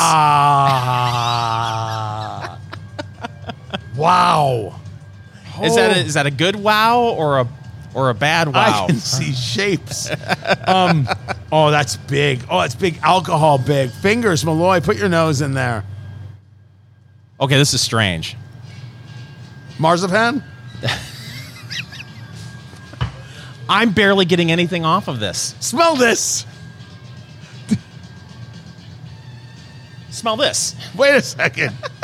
[SPEAKER 1] Wow.
[SPEAKER 2] Is that a, is that a good wow or a or a bad wow?
[SPEAKER 1] I can see shapes. um, oh, that's big. Oh, that's big alcohol big. Fingers, Malloy, put your nose in there.
[SPEAKER 2] Okay, this is strange.
[SPEAKER 1] Marzipan?
[SPEAKER 2] I'm barely getting anything off of this.
[SPEAKER 1] Smell this.
[SPEAKER 2] Smell this.
[SPEAKER 1] Wait a second.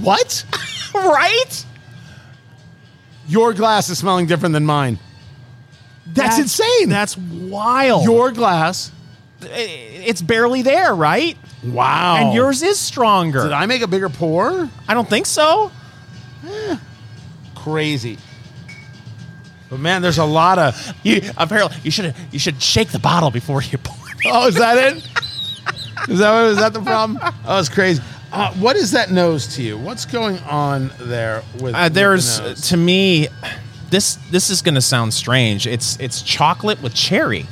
[SPEAKER 1] what?
[SPEAKER 2] right?
[SPEAKER 1] Your glass is smelling different than mine. That's, insane.
[SPEAKER 2] That's wild.
[SPEAKER 1] your glass.
[SPEAKER 2] it's barely there, right?
[SPEAKER 1] Wow.
[SPEAKER 2] And yours is stronger.
[SPEAKER 1] Did I make a bigger pour?
[SPEAKER 2] I don't think so.
[SPEAKER 1] Crazy. But man, there's a lot of.
[SPEAKER 2] You apparently you should you should shake the bottle before you pour. it.
[SPEAKER 1] Oh, is that it? Is that what, is that the problem? Oh, it's crazy. Uh, what is that nose to you? What's going on there with?
[SPEAKER 2] Uh,
[SPEAKER 1] with
[SPEAKER 2] there's
[SPEAKER 1] the nose?
[SPEAKER 2] to me, this this is going to sound strange. It's it's chocolate with cherry,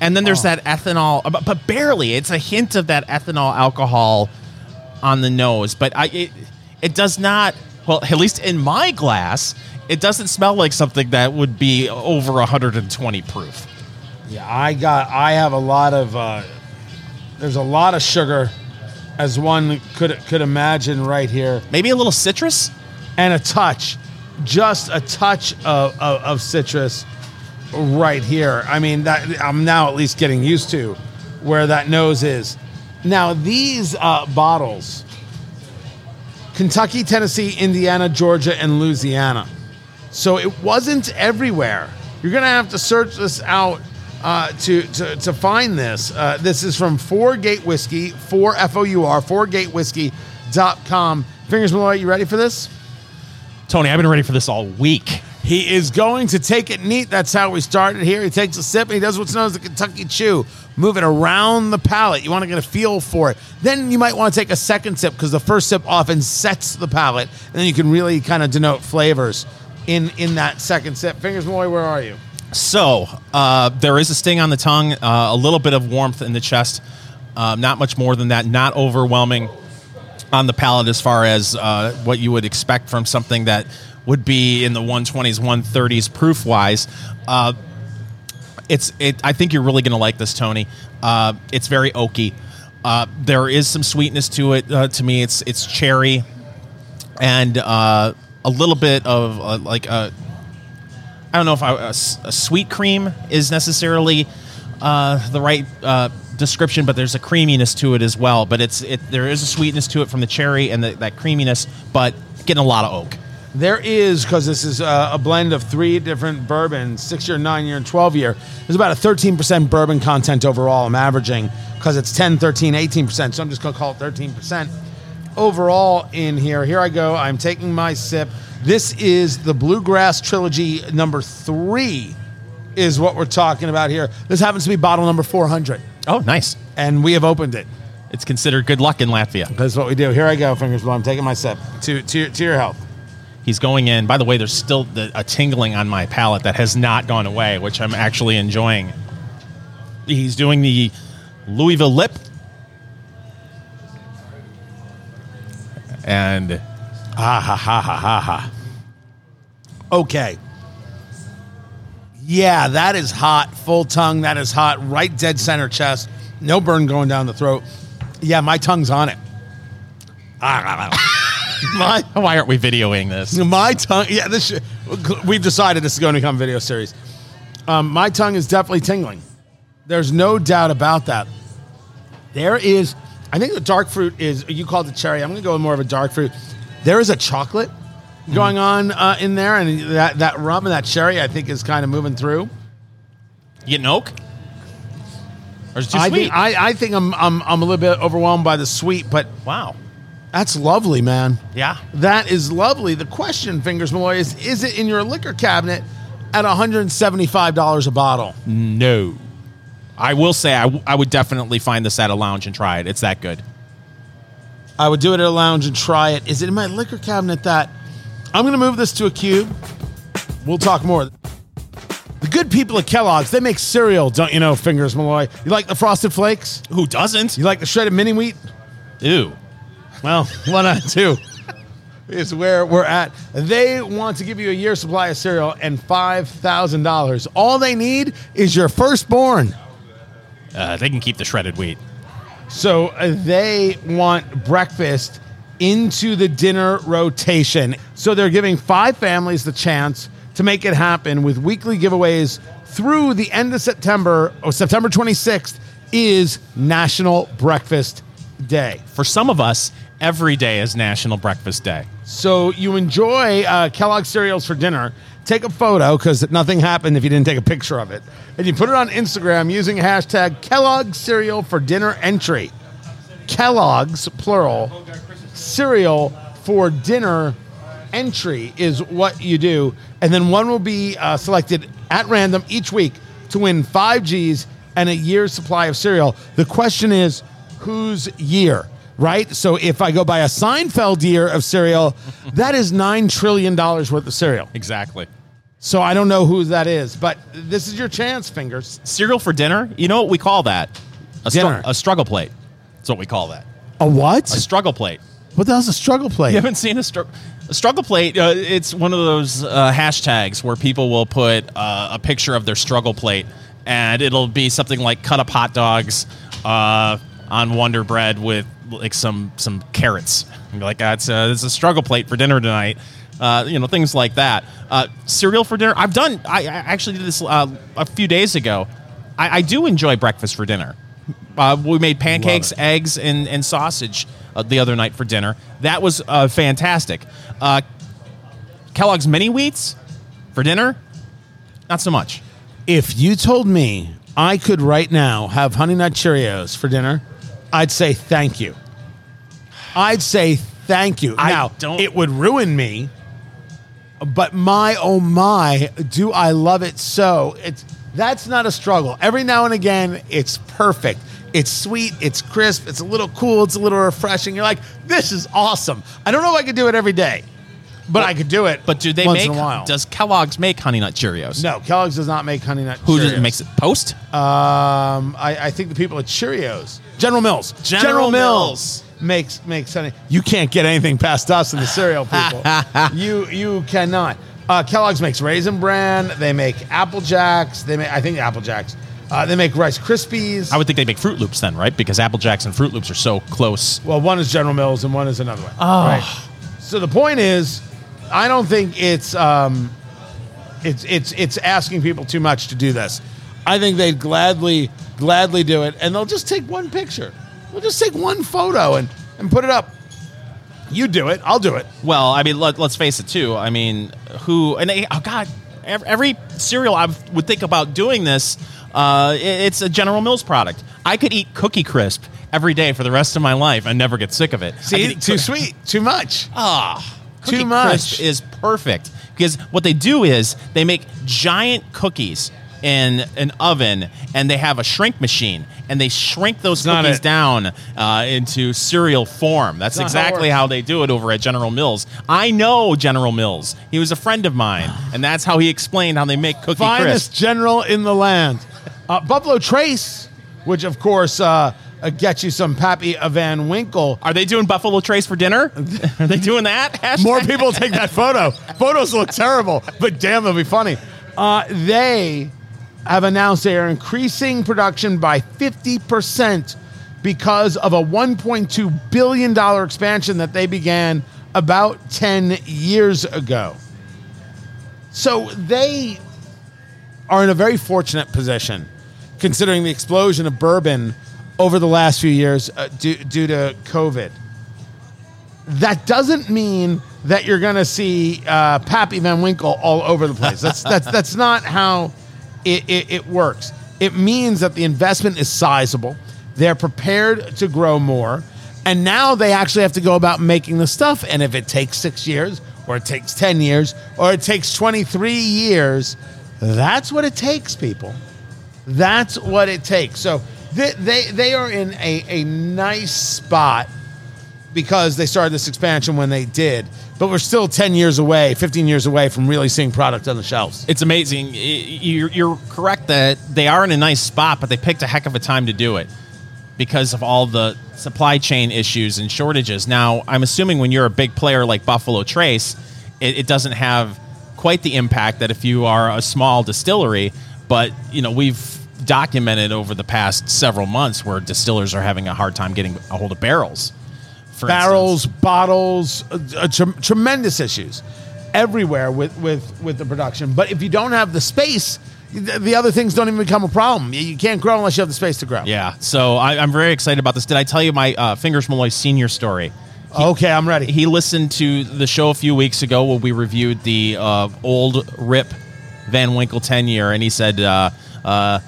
[SPEAKER 2] and then there's
[SPEAKER 1] Oh.
[SPEAKER 2] that ethanol, but, but barely. It's a hint of that ethanol alcohol on the nose, but I it, it does not. Well, at least in my glass, it doesn't smell like something that would be over 120 proof.
[SPEAKER 1] Yeah, I got. I have a lot of. Uh, there's a lot of sugar, as one could could imagine right here,
[SPEAKER 2] Maybe a little citrus.
[SPEAKER 1] and a touch, just a touch of, of, of citrus, right here. I mean, that I'm now at least getting used to where that nose is. Now these uh, bottles, Kentucky, Tennessee, Indiana, Georgia, and Louisiana. So it wasn't everywhere. You're gonna have to search this out uh, to, to to find this. Uh, this is from Four Gate Whiskey, four F O U R, fourgatewhiskey.com. Fingers Malloy, you ready for this?
[SPEAKER 2] Tony, I've been ready for this all week.
[SPEAKER 1] He is going to take it neat. That's how we started here. He takes a sip and he does what's known as the Kentucky Chew. Move it around the palate. You want to get a feel for it. Then you might want to take a second sip because the first sip often sets the palate. And then you can really kind of denote flavors in in that second sip. Fingers Malloy, where are you?
[SPEAKER 2] So uh, there is a sting on the tongue, uh, a little bit of warmth in the chest, uh, not much more than that. Not overwhelming on the palate as far as uh, what you would expect from something that would be in the 120s, 130s proof wise. It's it. I think you're really going to like this, Tony. Uh, it's very oaky. Uh, there is some sweetness to it. To me, it's it's cherry and a little bit of like a I don't know if I, a, a sweet cream is necessarily uh, the right uh, description, but there's a creaminess to it as well. But it's it there is a sweetness to it from the cherry and the, that creaminess, but getting a lot of oak.
[SPEAKER 1] There is, because this is uh, a blend of three different bourbons six year, nine year, and 12 year. There's about a 13% bourbon content overall. I'm averaging because it's 10, 13, 18%. So I'm just to call it 13% overall in here. Here I go. I'm taking my sip. This is the Bluegrass Trilogy number three, is what we're talking about here. This happens to be bottle number 400,
[SPEAKER 2] Oh, nice.
[SPEAKER 1] and we have opened it.
[SPEAKER 2] It's considered good luck in Latvia.
[SPEAKER 1] That's what we do. Here I go, fingers blown. I'm taking my sip. To, to, to your health.
[SPEAKER 2] He's going in. By the way, there's still the, a tingling on my palate that has not gone away, which I'm actually enjoying. He's doing the Louisville lip. And
[SPEAKER 1] Ha ha ha ha ha ha. Okay. Yeah, that is hot. Full tongue. That is hot. Right dead center chest. No burn going down the throat. Yeah, my tongue's on it. my
[SPEAKER 2] why aren't we videoing this?
[SPEAKER 1] my tongue. Yeah, this. Should, we've decided this is going to become a video series. Um, my tongue is definitely tingling. There's no doubt about that. There is. I think the dark fruit is. You called it cherry. I'm going to go with more of a dark fruit. There is a chocolate going on uh, in there, and that that rum and that cherry, I think, is kind of moving through.
[SPEAKER 2] You getting oak? Or is it too
[SPEAKER 1] I
[SPEAKER 2] sweet?
[SPEAKER 1] think I, I think I'm, I'm I'm a little bit overwhelmed by the sweet, but
[SPEAKER 2] wow.
[SPEAKER 1] that's lovely, man.
[SPEAKER 2] Yeah.
[SPEAKER 1] That is lovely. The question, Fingers Malloy, is is it in your liquor cabinet at $175 a bottle?
[SPEAKER 2] No. I will say I, w- I would definitely find this at a lounge and try it. It's that good.
[SPEAKER 1] I would do it at a lounge and try it. Is it in my liquor cabinet that I'm going to move this to a cube? We'll talk more. The good people at Kellogg's, they make cereal, don't you know, Fingers Malloy? You like the Frosted Flakes?
[SPEAKER 2] Who doesn't?
[SPEAKER 1] You like the shredded mini wheat?
[SPEAKER 2] Ew.
[SPEAKER 1] Well, one out of two is where we're at. They want to give you a year's supply of cereal and $5,000. All they need is your firstborn.
[SPEAKER 2] Uh, they can keep the shredded wheat.
[SPEAKER 1] So uh, they want breakfast into the dinner rotation. So they're giving five families the chance to make it happen with weekly giveaways through the end of September. Oh, September 26th is National Breakfast Day.
[SPEAKER 2] For some of us, every day is National Breakfast Day.
[SPEAKER 1] So you enjoy uh, Kellogg cereals for dinner. Take a photo because nothing happened if you didn't take a picture of it, and you put it on Instagram using hashtag Kellogg cereal for dinner entry. Kellogg's plural cereal for dinner entry is what you do, and then one will be uh, selected at random each week to win five G's and a year's supply of cereal. The question is, whose year? Right? So if I go buy a Seinfeld year of cereal, that is $9 trillion worth of cereal.
[SPEAKER 2] Exactly.
[SPEAKER 1] So I don't know who that is, but this is your chance, fingers.
[SPEAKER 2] Cereal for dinner? You know what we call that? A,
[SPEAKER 1] Dinner.
[SPEAKER 2] a struggle plate. That's what we call that.
[SPEAKER 1] A what?
[SPEAKER 2] A struggle plate.
[SPEAKER 1] What the hell's a struggle plate?
[SPEAKER 2] You haven't seen a, str- a struggle plate? Uh, it's one of those uh, hashtags where people will put uh, a picture of their struggle plate, and it'll be something like cut up hot dogs uh, on Wonder Bread with like some some carrots. And be like, that's uh, it's a struggle plate for dinner tonight. Uh, you know, things like that. Uh, cereal for dinner. I've done. I, I actually did this uh, a few days ago. I, I do enjoy breakfast for dinner. Uh, we made pancakes, eggs, and, and sausage uh, the other night for dinner. That was uh, fantastic. Uh, Kellogg's mini wheats for dinner, not so much.
[SPEAKER 1] If you told me I could right now have Honey Nut Cheerios for dinner, I'd say thank you. I'd say thank you.
[SPEAKER 2] I
[SPEAKER 1] now,
[SPEAKER 2] don't-
[SPEAKER 1] it would ruin me, but my oh my, do I love it so. It's that's not a struggle. Every now and again, it's perfect. It's sweet, it's crisp, it's a little cool, it's a little refreshing. You're like, this is awesome. I don't know if I could do it every day, but I could do it.
[SPEAKER 2] But do they
[SPEAKER 1] once
[SPEAKER 2] make?
[SPEAKER 1] in a while.
[SPEAKER 2] Does Kellogg's make Honey Nut Cheerios?
[SPEAKER 1] no, Kellogg's does not make Honey Nut
[SPEAKER 2] Who does,
[SPEAKER 1] Cheerios.
[SPEAKER 2] makes it? Post.
[SPEAKER 1] Um, I, I think the people at Cheerios, General Mills,
[SPEAKER 2] General Mills.
[SPEAKER 1] makes makes honey. You can't get anything past us and the cereal people. you you cannot. Uh, Kellogg's makes Raisin Bran. They make Apple Jacks. They make I think Apple Jacks. Uh, they make Rice Krispies.
[SPEAKER 2] I would think they make Froot Loops then, right? Because Apple Jacks and Froot Loops are so close.
[SPEAKER 1] well, one is General Mills and one is another one. Right. So the point is, I don't think it's um, it's it's it's asking people too much to do this. I think they'd gladly gladly do it, and they'll just take one picture. They'll just take one photo and and put it up. You do it. I'll do it.
[SPEAKER 2] Well, I mean, let, us face it too. I mean, who and they, oh god, ev- every cereal I would think about doing this. Uh, it- it's a General Mills product. I could eat Cookie Crisp every day for the rest of my life and never get sick of it.
[SPEAKER 1] See, too sweet, too much.
[SPEAKER 2] Ah, Cookie
[SPEAKER 1] Too much.
[SPEAKER 2] Crisp is perfect because what they do is they make giant cookies in an oven and they have a shrink machine and they shrink those
[SPEAKER 1] not
[SPEAKER 2] cookies down uh, into cereal form. That's
[SPEAKER 1] not how
[SPEAKER 2] exactly
[SPEAKER 1] works.
[SPEAKER 2] how they do it over at General Mills. I know General Mills. He was a friend of mine, and that's how he explained how they make cookie
[SPEAKER 1] finest
[SPEAKER 2] crisp.
[SPEAKER 1] general in the land. Uh, Buffalo Trace, which of course uh, uh, gets you some Pappy Van Winkle.
[SPEAKER 2] Are they doing Buffalo Trace for dinner? Are they doing that? Hashtag-
[SPEAKER 1] More people take that photo. Photos look terrible, but damn, they'll be funny. Uh, they have announced they are increasing production by 50% because of a $1.2 billion expansion that they began about 10 years ago. So they are in a very fortunate position considering the explosion of bourbon over the last few years uh, due, due to COVID that doesn't mean that you're going to see uh, Pappy Van Winkle all over the place. That's that's that's not how it, it, it works. It means that the investment is sizable. They're prepared to grow more, and now they actually have to go about making the stuff. And if it takes six years, or it takes ten years, or it takes twenty three years, that's what it takes, people. That's what it takes. So they they, they are in a, a nice spot because they started this expansion when they did. But we're still 10 years away, 15 years away from really seeing product on the shelves.
[SPEAKER 2] It's amazing. You're, correct that they are in a nice spot, but they picked a heck of a time to do it because of all the supply chain issues and shortages. Now, I'm assuming when you're a big player like Buffalo Trace, it, it doesn't have quite the impact that if you are a small distillery. But you know, we've documented over the past several months where distillers are having a hard time getting a hold of barrels. For
[SPEAKER 1] Barrels,
[SPEAKER 2] instance.
[SPEAKER 1] bottles, uh, uh, trem- tremendous issues everywhere with, with, with the production. But if you don't have the space, the, the other things don't even become a problem. You- can't grow unless you have the space to grow.
[SPEAKER 2] Yeah, so I, I'm very excited about this. Did I tell you my uh, Fingers Malloy senior story?
[SPEAKER 1] Okay, I'm ready.
[SPEAKER 2] he listened to the show a few weeks ago where we reviewed the uh, old Rip Van Winkle 10 year, and he said, uh, uh,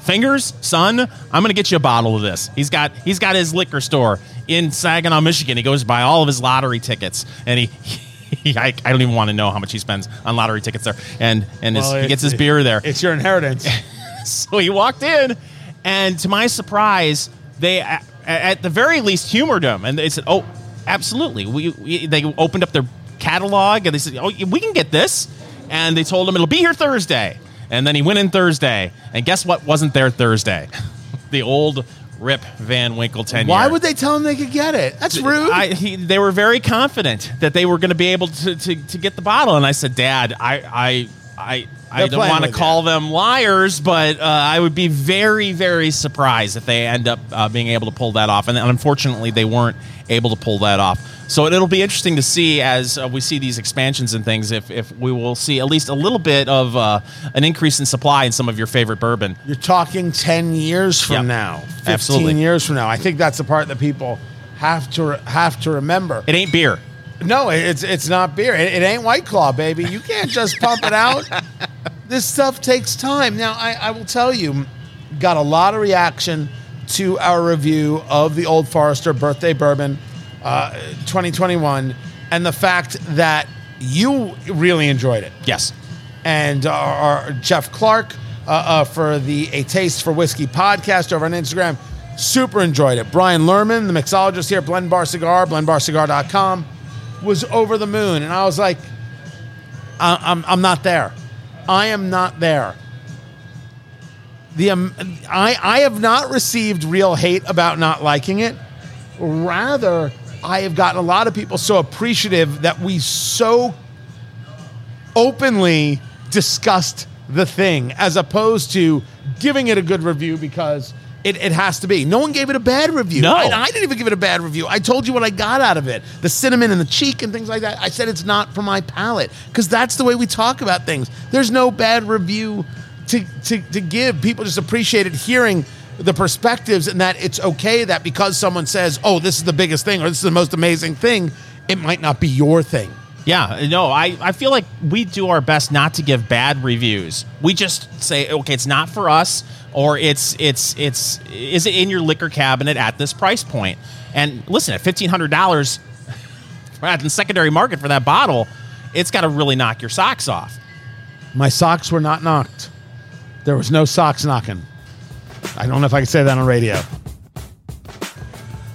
[SPEAKER 2] "Fingers, son, I'm going to get you a bottle of this." He's got he's got his liquor store in Saginaw, Michigan. He goes buy all of his lottery tickets, and he. he I, I don't even want to know how much he spends on lottery tickets there, and and his, he gets his beer there.
[SPEAKER 1] It's your inheritance.
[SPEAKER 2] So he walked in, and to my surprise, they a- at the very least humored him, and they said, "Oh, absolutely." We, we they opened up their catalog, and they said, "Oh, we can get this," and they told him it'll be here Thursday. And then he went in Thursday, and guess what? Wasn't there Thursday? the old Rip Van Winkle ten.
[SPEAKER 1] Why would they tell him they could get it? That's rude.
[SPEAKER 2] I, he, they were very confident that they were going to be able to, to, to get the bottle, and I said, "Dad, I I I, I don't
[SPEAKER 1] playing
[SPEAKER 2] want to
[SPEAKER 1] with
[SPEAKER 2] call them liars, but uh, I would be very very surprised if they end up uh, being able to pull that off." And unfortunately, they weren't able to pull that off. So it'll be interesting to see as uh, we see these expansions and things if, if we will see at least a little bit of uh, an increase in supply in some of your favorite bourbon.
[SPEAKER 1] You're talking 10 years from
[SPEAKER 2] Yep.
[SPEAKER 1] now, 15
[SPEAKER 2] Absolutely.
[SPEAKER 1] years from now. I think that's the part that people have to have to remember.
[SPEAKER 2] It ain't beer.
[SPEAKER 1] No, it's it's not beer. It, it ain't White Claw, baby. You can't just pump it out. This stuff takes time. Now, I, I will tell you, got a lot of reaction to our review of the Old Forester Birthday Bourbon uh, 2021, and the fact that you really enjoyed it
[SPEAKER 2] Yes.
[SPEAKER 1] and our, our Jeff Clark uh, uh, for the A Taste for Whiskey podcast over on Instagram. Super enjoyed it. Brian Lerman, the mixologist here at Blend Bar Cigar, blendbarcigar.com, was over the moon. And I was like, I'm, I'm not there. I am not there. The, um, I, I have not received real hate about not liking it. Rather, I have gotten a lot of people so appreciative that we so openly discussed the thing as opposed to giving it a good review because it, it has to be. No one gave it a bad review.
[SPEAKER 2] No.
[SPEAKER 1] I, I didn't even give it a bad review. I told you what I got out of it the cinnamon and the cheek and things like that. I said it's not for my palate because that's the way we talk about things. There's no bad review to, to, to give. People just appreciated hearing the perspectives and that it's okay that because someone says, oh, this is the biggest thing or this is the most amazing thing, it might not be your thing.
[SPEAKER 2] Yeah, no, I, I feel like we do our best not to give bad reviews. We just say, okay, it's not for us, or it's it's it's is it in your liquor cabinet at this price point? And listen, at fifteen hundred dollars, at the secondary market for that bottle, it's got to really knock your socks off.
[SPEAKER 1] My socks were not knocked. There was no socks knocking. I don't know if I can say that on radio.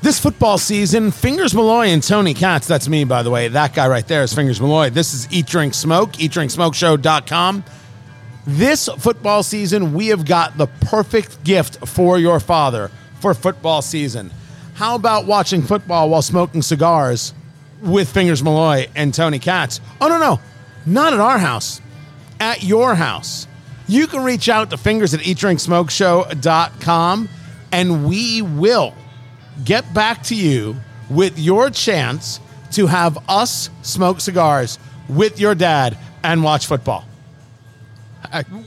[SPEAKER 1] This football season, Fingers Malloy and Tony Katz, that's me, by the way. That guy right there is Fingers Malloy. This is Eat Drink Smoke, eatdrinksmokeshow.com. This football season, we have got the perfect gift for your father for football season. How about watching football while smoking cigars with Fingers Malloy and Tony Katz? Oh, no, no, not at our house, at your house. You can reach out to fingers at eatdrinksmokeshow.com and we will get back to you with your chance to have us smoke cigars with your dad and watch football.
[SPEAKER 2] I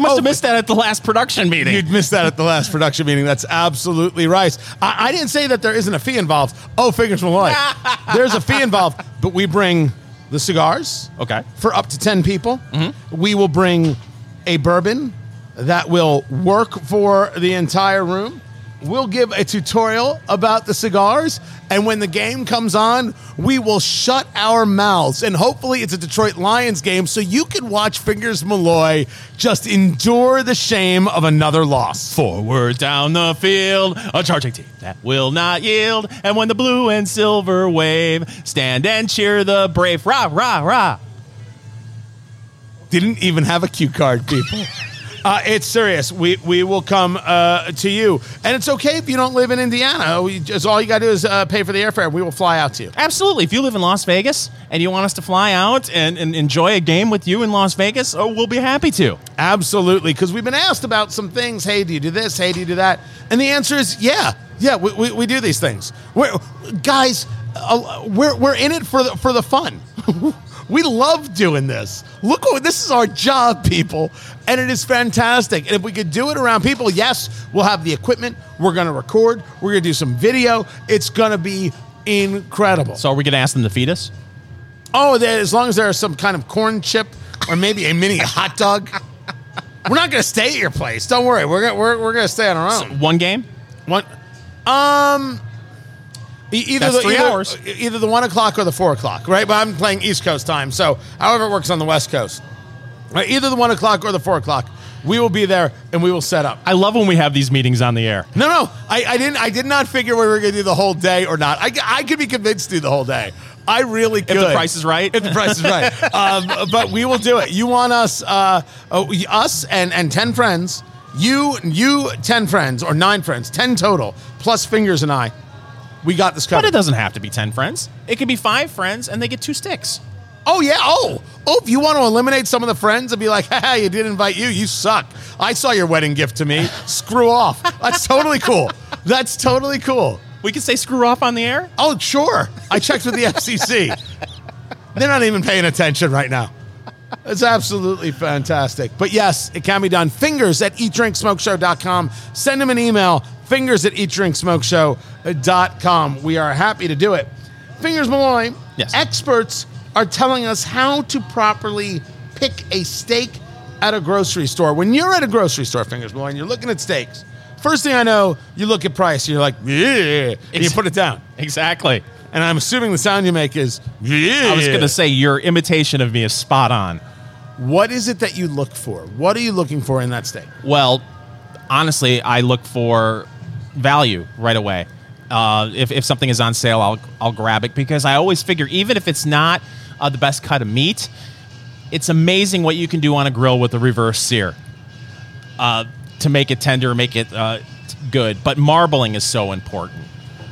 [SPEAKER 2] must have oh. missed that at the last production meeting.
[SPEAKER 1] You'd missed that at the last production meeting. That's absolutely right. I, I didn't say that there isn't a fee involved. Oh, fingers Malloy. There's a fee involved, but we bring the cigars.
[SPEAKER 2] Okay.
[SPEAKER 1] For up to 10 people. Mm-hmm. We will bring a bourbon that will work for the entire room. We'll give a tutorial about the cigars. And when the game comes on, we will shut our mouths. And hopefully, it's a Detroit Lions game so you can watch Fingers Malloy just endure the shame of another loss.
[SPEAKER 2] Forward down the field, a charging team that will not yield. And when the blue and silver wave, stand and cheer the brave. Rah, rah, rah.
[SPEAKER 1] Didn't even have a cue card, people. Uh, it's serious. We we will come uh, to you, and it's okay if you don't live in Indiana. We just all you got to do is uh, pay for the airfare. We will fly out to you.
[SPEAKER 2] Absolutely. If you live in Las Vegas and you want us to fly out and, and enjoy a game with you in Las Vegas, oh, we'll be happy to.
[SPEAKER 1] Absolutely, because we've been asked about some things. Hey, do you do this? Hey, do you do that? And the answer is yeah, yeah. We, we, we do these things. We're, guys, uh, we're we're in it for the for the fun. we love doing this. Look, what this is our job, people, and it is fantastic. And if we could do it around people, yes, we'll have the equipment. We're going to record. We're going to do some video. It's going to be incredible.
[SPEAKER 2] So are we going to ask them to feed us?
[SPEAKER 1] Oh, there, as long as there's some kind of corn chip or maybe a mini hot dog. We're not going to stay at your place. Don't worry. We're gonna, we're, we're going to stay on our own.
[SPEAKER 2] One game?
[SPEAKER 1] One, um, either
[SPEAKER 2] That's
[SPEAKER 1] the,
[SPEAKER 2] three
[SPEAKER 1] either,
[SPEAKER 2] hours.
[SPEAKER 1] either the one o'clock or the four o'clock, right? But I'm playing East Coast time, so however it works on the West Coast, right? Either the one o'clock or the four o'clock, we will be there and we will set up.
[SPEAKER 2] I love when we have these meetings on the air.
[SPEAKER 1] No, no, I, I didn't. I did not figure we were going to do the whole day or not. I, I could be convinced to do the whole day. I really could.
[SPEAKER 2] the price is right.
[SPEAKER 1] If the price is right. um, but we will do it. You want us, uh, uh, us and and ten friends. You you ten friends or nine friends, ten total plus fingers and I. We got this
[SPEAKER 2] But it doesn't have to be 10 friends. It could be five friends and they get two sticks.
[SPEAKER 1] Oh yeah. Oh oh. If you want to eliminate some of the friends and be like, hey, you didn't invite you. You suck." I saw your wedding gift to me. Screw off. That's totally cool. That's totally cool.
[SPEAKER 2] We can say screw off on the air?
[SPEAKER 1] Oh, sure. I checked with the FCC. They're not even paying attention right now. It's absolutely fantastic. But yes, it can be done. Fingers at eatdrinksmokeshow.com. Send them an email. Fingers at eatdrinksmokeshow.com. We are happy to do it. Fingers Malloy,
[SPEAKER 2] Yes.
[SPEAKER 1] experts are telling us how to properly pick a steak at a grocery store. When you're at a grocery store, Fingers Malloy, and you're looking at steaks, first thing I know, you look at price, you're like, yeah, and you put it down.
[SPEAKER 2] Exactly.
[SPEAKER 1] And I'm assuming the sound you make is, yeah.
[SPEAKER 2] I was going to say your imitation of me is spot on.
[SPEAKER 1] What is it that you look for? What are you looking for in that steak?
[SPEAKER 2] Well, honestly, I look for value right away. Uh, if, if something is on sale, I'll, I'll grab it because I always figure, even if it's not uh, the best cut of meat, it's amazing what you can do on a grill with a reverse sear uh, to make it tender, make it uh, good. But marbling is so important.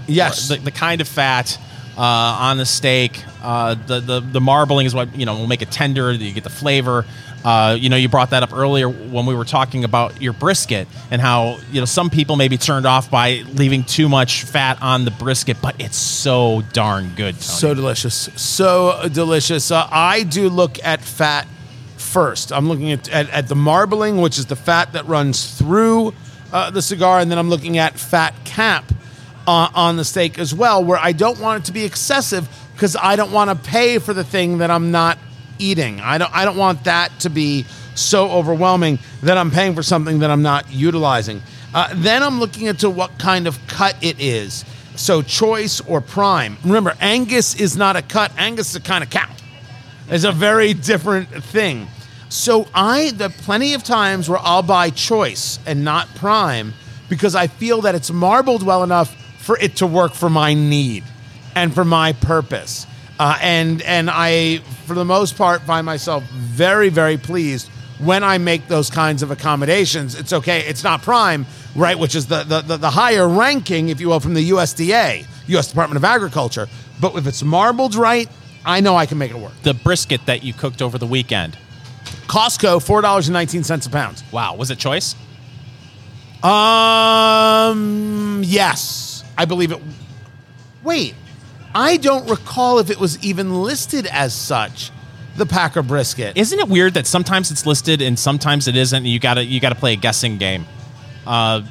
[SPEAKER 1] Yes.
[SPEAKER 2] the, the kind of fat uh, on the steak, uh, the, the the marbling is what you know will make it tender. You get the flavor. Uh, you know, you brought that up earlier when we were talking about your brisket and how you know some people may be turned off by leaving too much fat on the brisket, but it's so darn good. Tony.
[SPEAKER 1] So delicious. So delicious. Uh, I do look at fat first. I'm looking at, at, at the marbling, which is the fat that runs through uh, the cigar, and then I'm looking at fat cap uh, on the steak as well, where I don't want it to be excessive because I don't want to pay for the thing that I'm not eating. I don't. I don't want that to be so overwhelming that I'm paying for something that I'm not utilizing. Uh, then I'm looking into what kind of cut it is. So choice or prime. Remember, Angus is not a cut. Angus is a kind of cow. It's a very different thing. So I the plenty of times where I'll buy choice and not prime because I feel that it's marbled well enough for it to work for my need and for my purpose. Uh, and and I, for the most part, find myself very very pleased when I make those kinds of accommodations. It's okay. It's not prime, right? Which is the the, the, the higher ranking, if you will, from the USDA, U.S. Department of Agriculture. But if it's marbled right, I know I can make it work.
[SPEAKER 2] The brisket that you cooked over the weekend.
[SPEAKER 1] Costco, four dollars and nineteen cents a pound.
[SPEAKER 2] Wow, was it choice?
[SPEAKER 1] Um, yes, I believe it. Wait, I don't recall if it was even listed as such. The Packer brisket.
[SPEAKER 2] Isn't it weird that sometimes it's listed and sometimes it isn't? And you gotta you gotta play a guessing game. Uh,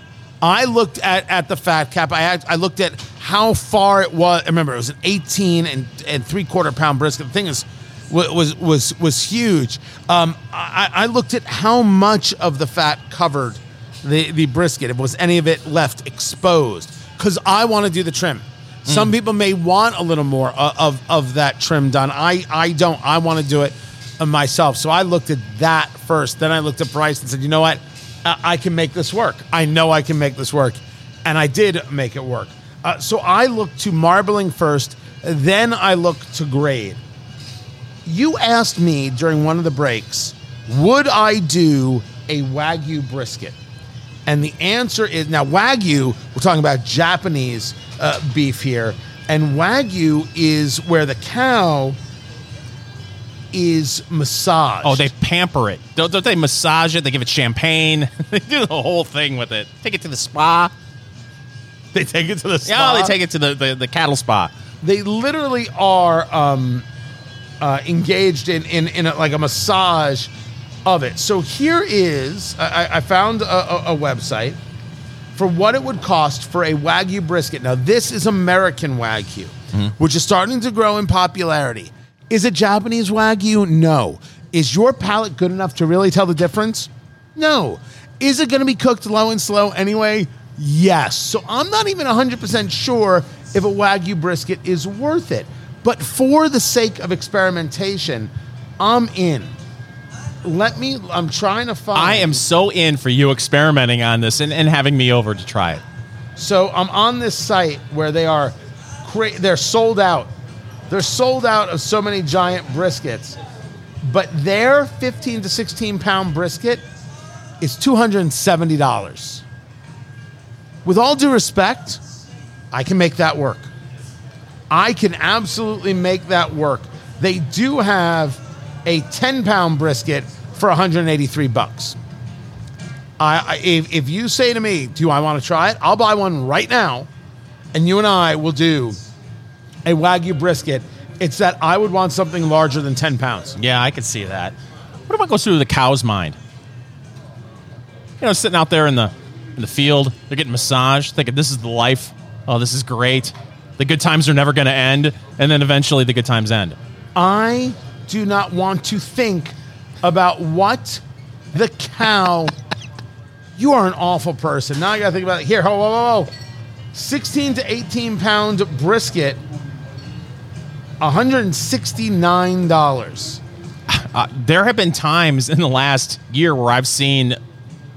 [SPEAKER 1] I looked at, at the fat cap. I had, I looked at how far it was. I Remember, it was an 18 and, and three quarter pound brisket. The thing is, wa- was was was huge. Um, I, I looked at how much of the fat covered the the brisket. If was any of it left exposed, because I want to do the trim. Some people may want a little more of, of of that trim done. I I don't. I want to do it uh, myself. So I looked at that first. Then I looked at price and said, you know what? I I can make this work. I know I can make this work. And I did make it work. Uh, so I looked to marbling first, then I looked to grade. You asked me during one of the breaks, would I do a Wagyu brisket? And the answer is now Wagyu, we're talking about Japanese uh, beef here. And Wagyu is where the cow is massaged.
[SPEAKER 2] oh, they pamper it. Don't, don't they massage it? They give it champagne. they do the whole thing with it. Take it to the spa.
[SPEAKER 1] they take it to the
[SPEAKER 2] Yeah, they take it to the, the, the cattle spa.
[SPEAKER 1] they literally are um, uh, engaged in in, in a, like a massage of it. So here is I, I found a, a, a website for what it would cost for a wagyu brisket. Now this is American wagyu, mm-hmm. which is starting to grow in popularity. Is it Japanese wagyu? No. Is your palate good enough to really tell the difference? No. Is it going to be cooked low and slow anyway? Yes. So I'm not even 100% sure if a Wagyu brisket is worth it. But for the sake of experimentation, I'm in. Let me, I'm trying to find.
[SPEAKER 2] I am so in for you experimenting on this and, and having me over to try it.
[SPEAKER 1] So I'm on this site where they are, cra- they're sold out. They're sold out of so many giant briskets, but their 15 to 16 pound brisket is $270. With all due respect, I can make that work. I can absolutely make that work. They do have a 10 pound brisket for 183 bucks. I, I if, if you say to me, "Do I want to try it?" I'll buy one right now, and you and I will do a wagyu brisket. It's that I would want something larger than 10 pounds.
[SPEAKER 2] Yeah, I could see that. What about goes through the cow's mind? You know, sitting out there in the in the field, they're getting massaged, thinking this is the life. Oh, this is great. The good times are never going to end, and then eventually the good times end.
[SPEAKER 1] I do not want to think about what the cow. you are an awful person. Now I got to think about it. Here, whoa, whoa, whoa, whoa. 16 to 18 pound brisket, $169.
[SPEAKER 2] Uh, there have been times in the last year where I've seen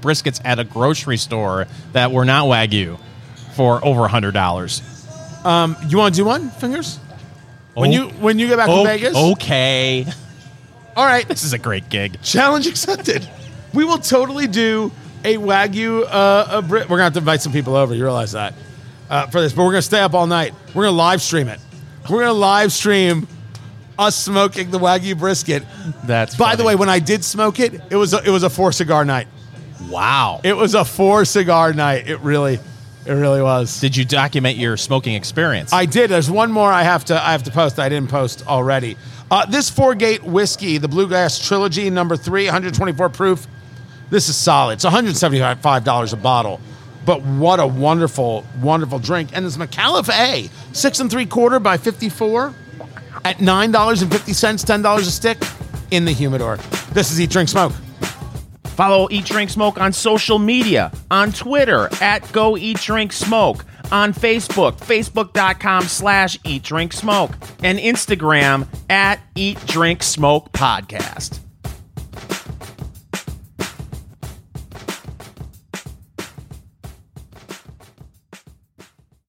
[SPEAKER 2] briskets at a grocery store that were not wagyu for over a hundred dollars.
[SPEAKER 1] You want to do one, fingers? When
[SPEAKER 2] Oh.
[SPEAKER 1] you when you get back to Vegas?
[SPEAKER 2] Okay,
[SPEAKER 1] All right.
[SPEAKER 2] this is a great gig.
[SPEAKER 1] Challenge accepted. We will totally do a wagyu. Uh, a Brit. We're gonna have to invite some people over. You realize that uh, for this, but we're gonna stay up all night. We're gonna live stream it. We're gonna live stream us smoking the wagyu brisket.
[SPEAKER 2] That's
[SPEAKER 1] By the
[SPEAKER 2] funny.
[SPEAKER 1] way, when I did smoke it, it was a, it was a four cigar night.
[SPEAKER 2] wow.
[SPEAKER 1] It was a four cigar night. It really, it really was.
[SPEAKER 2] Did you document your smoking experience?
[SPEAKER 1] I did. There's one more I have to I have to post. I didn't post already. Uh, this four gate whiskey, the Bluegrass Trilogy, number three, 124 proof. This is solid. It's 175 dollars a bottle, but what a wonderful, wonderful drink. And it's Micallef A, six and three quarter by 54, at nine dollars and fifty cents, ten dollars a stick, in the humidor. This is Eat Drink Smoke.
[SPEAKER 5] Follow Eat Drink Smoke on social media. On Twitter at Go Eat Drink Smoke,
[SPEAKER 2] on Facebook, facebook.com slash eat drink smoke, and Instagram at eat drink smoke podcast.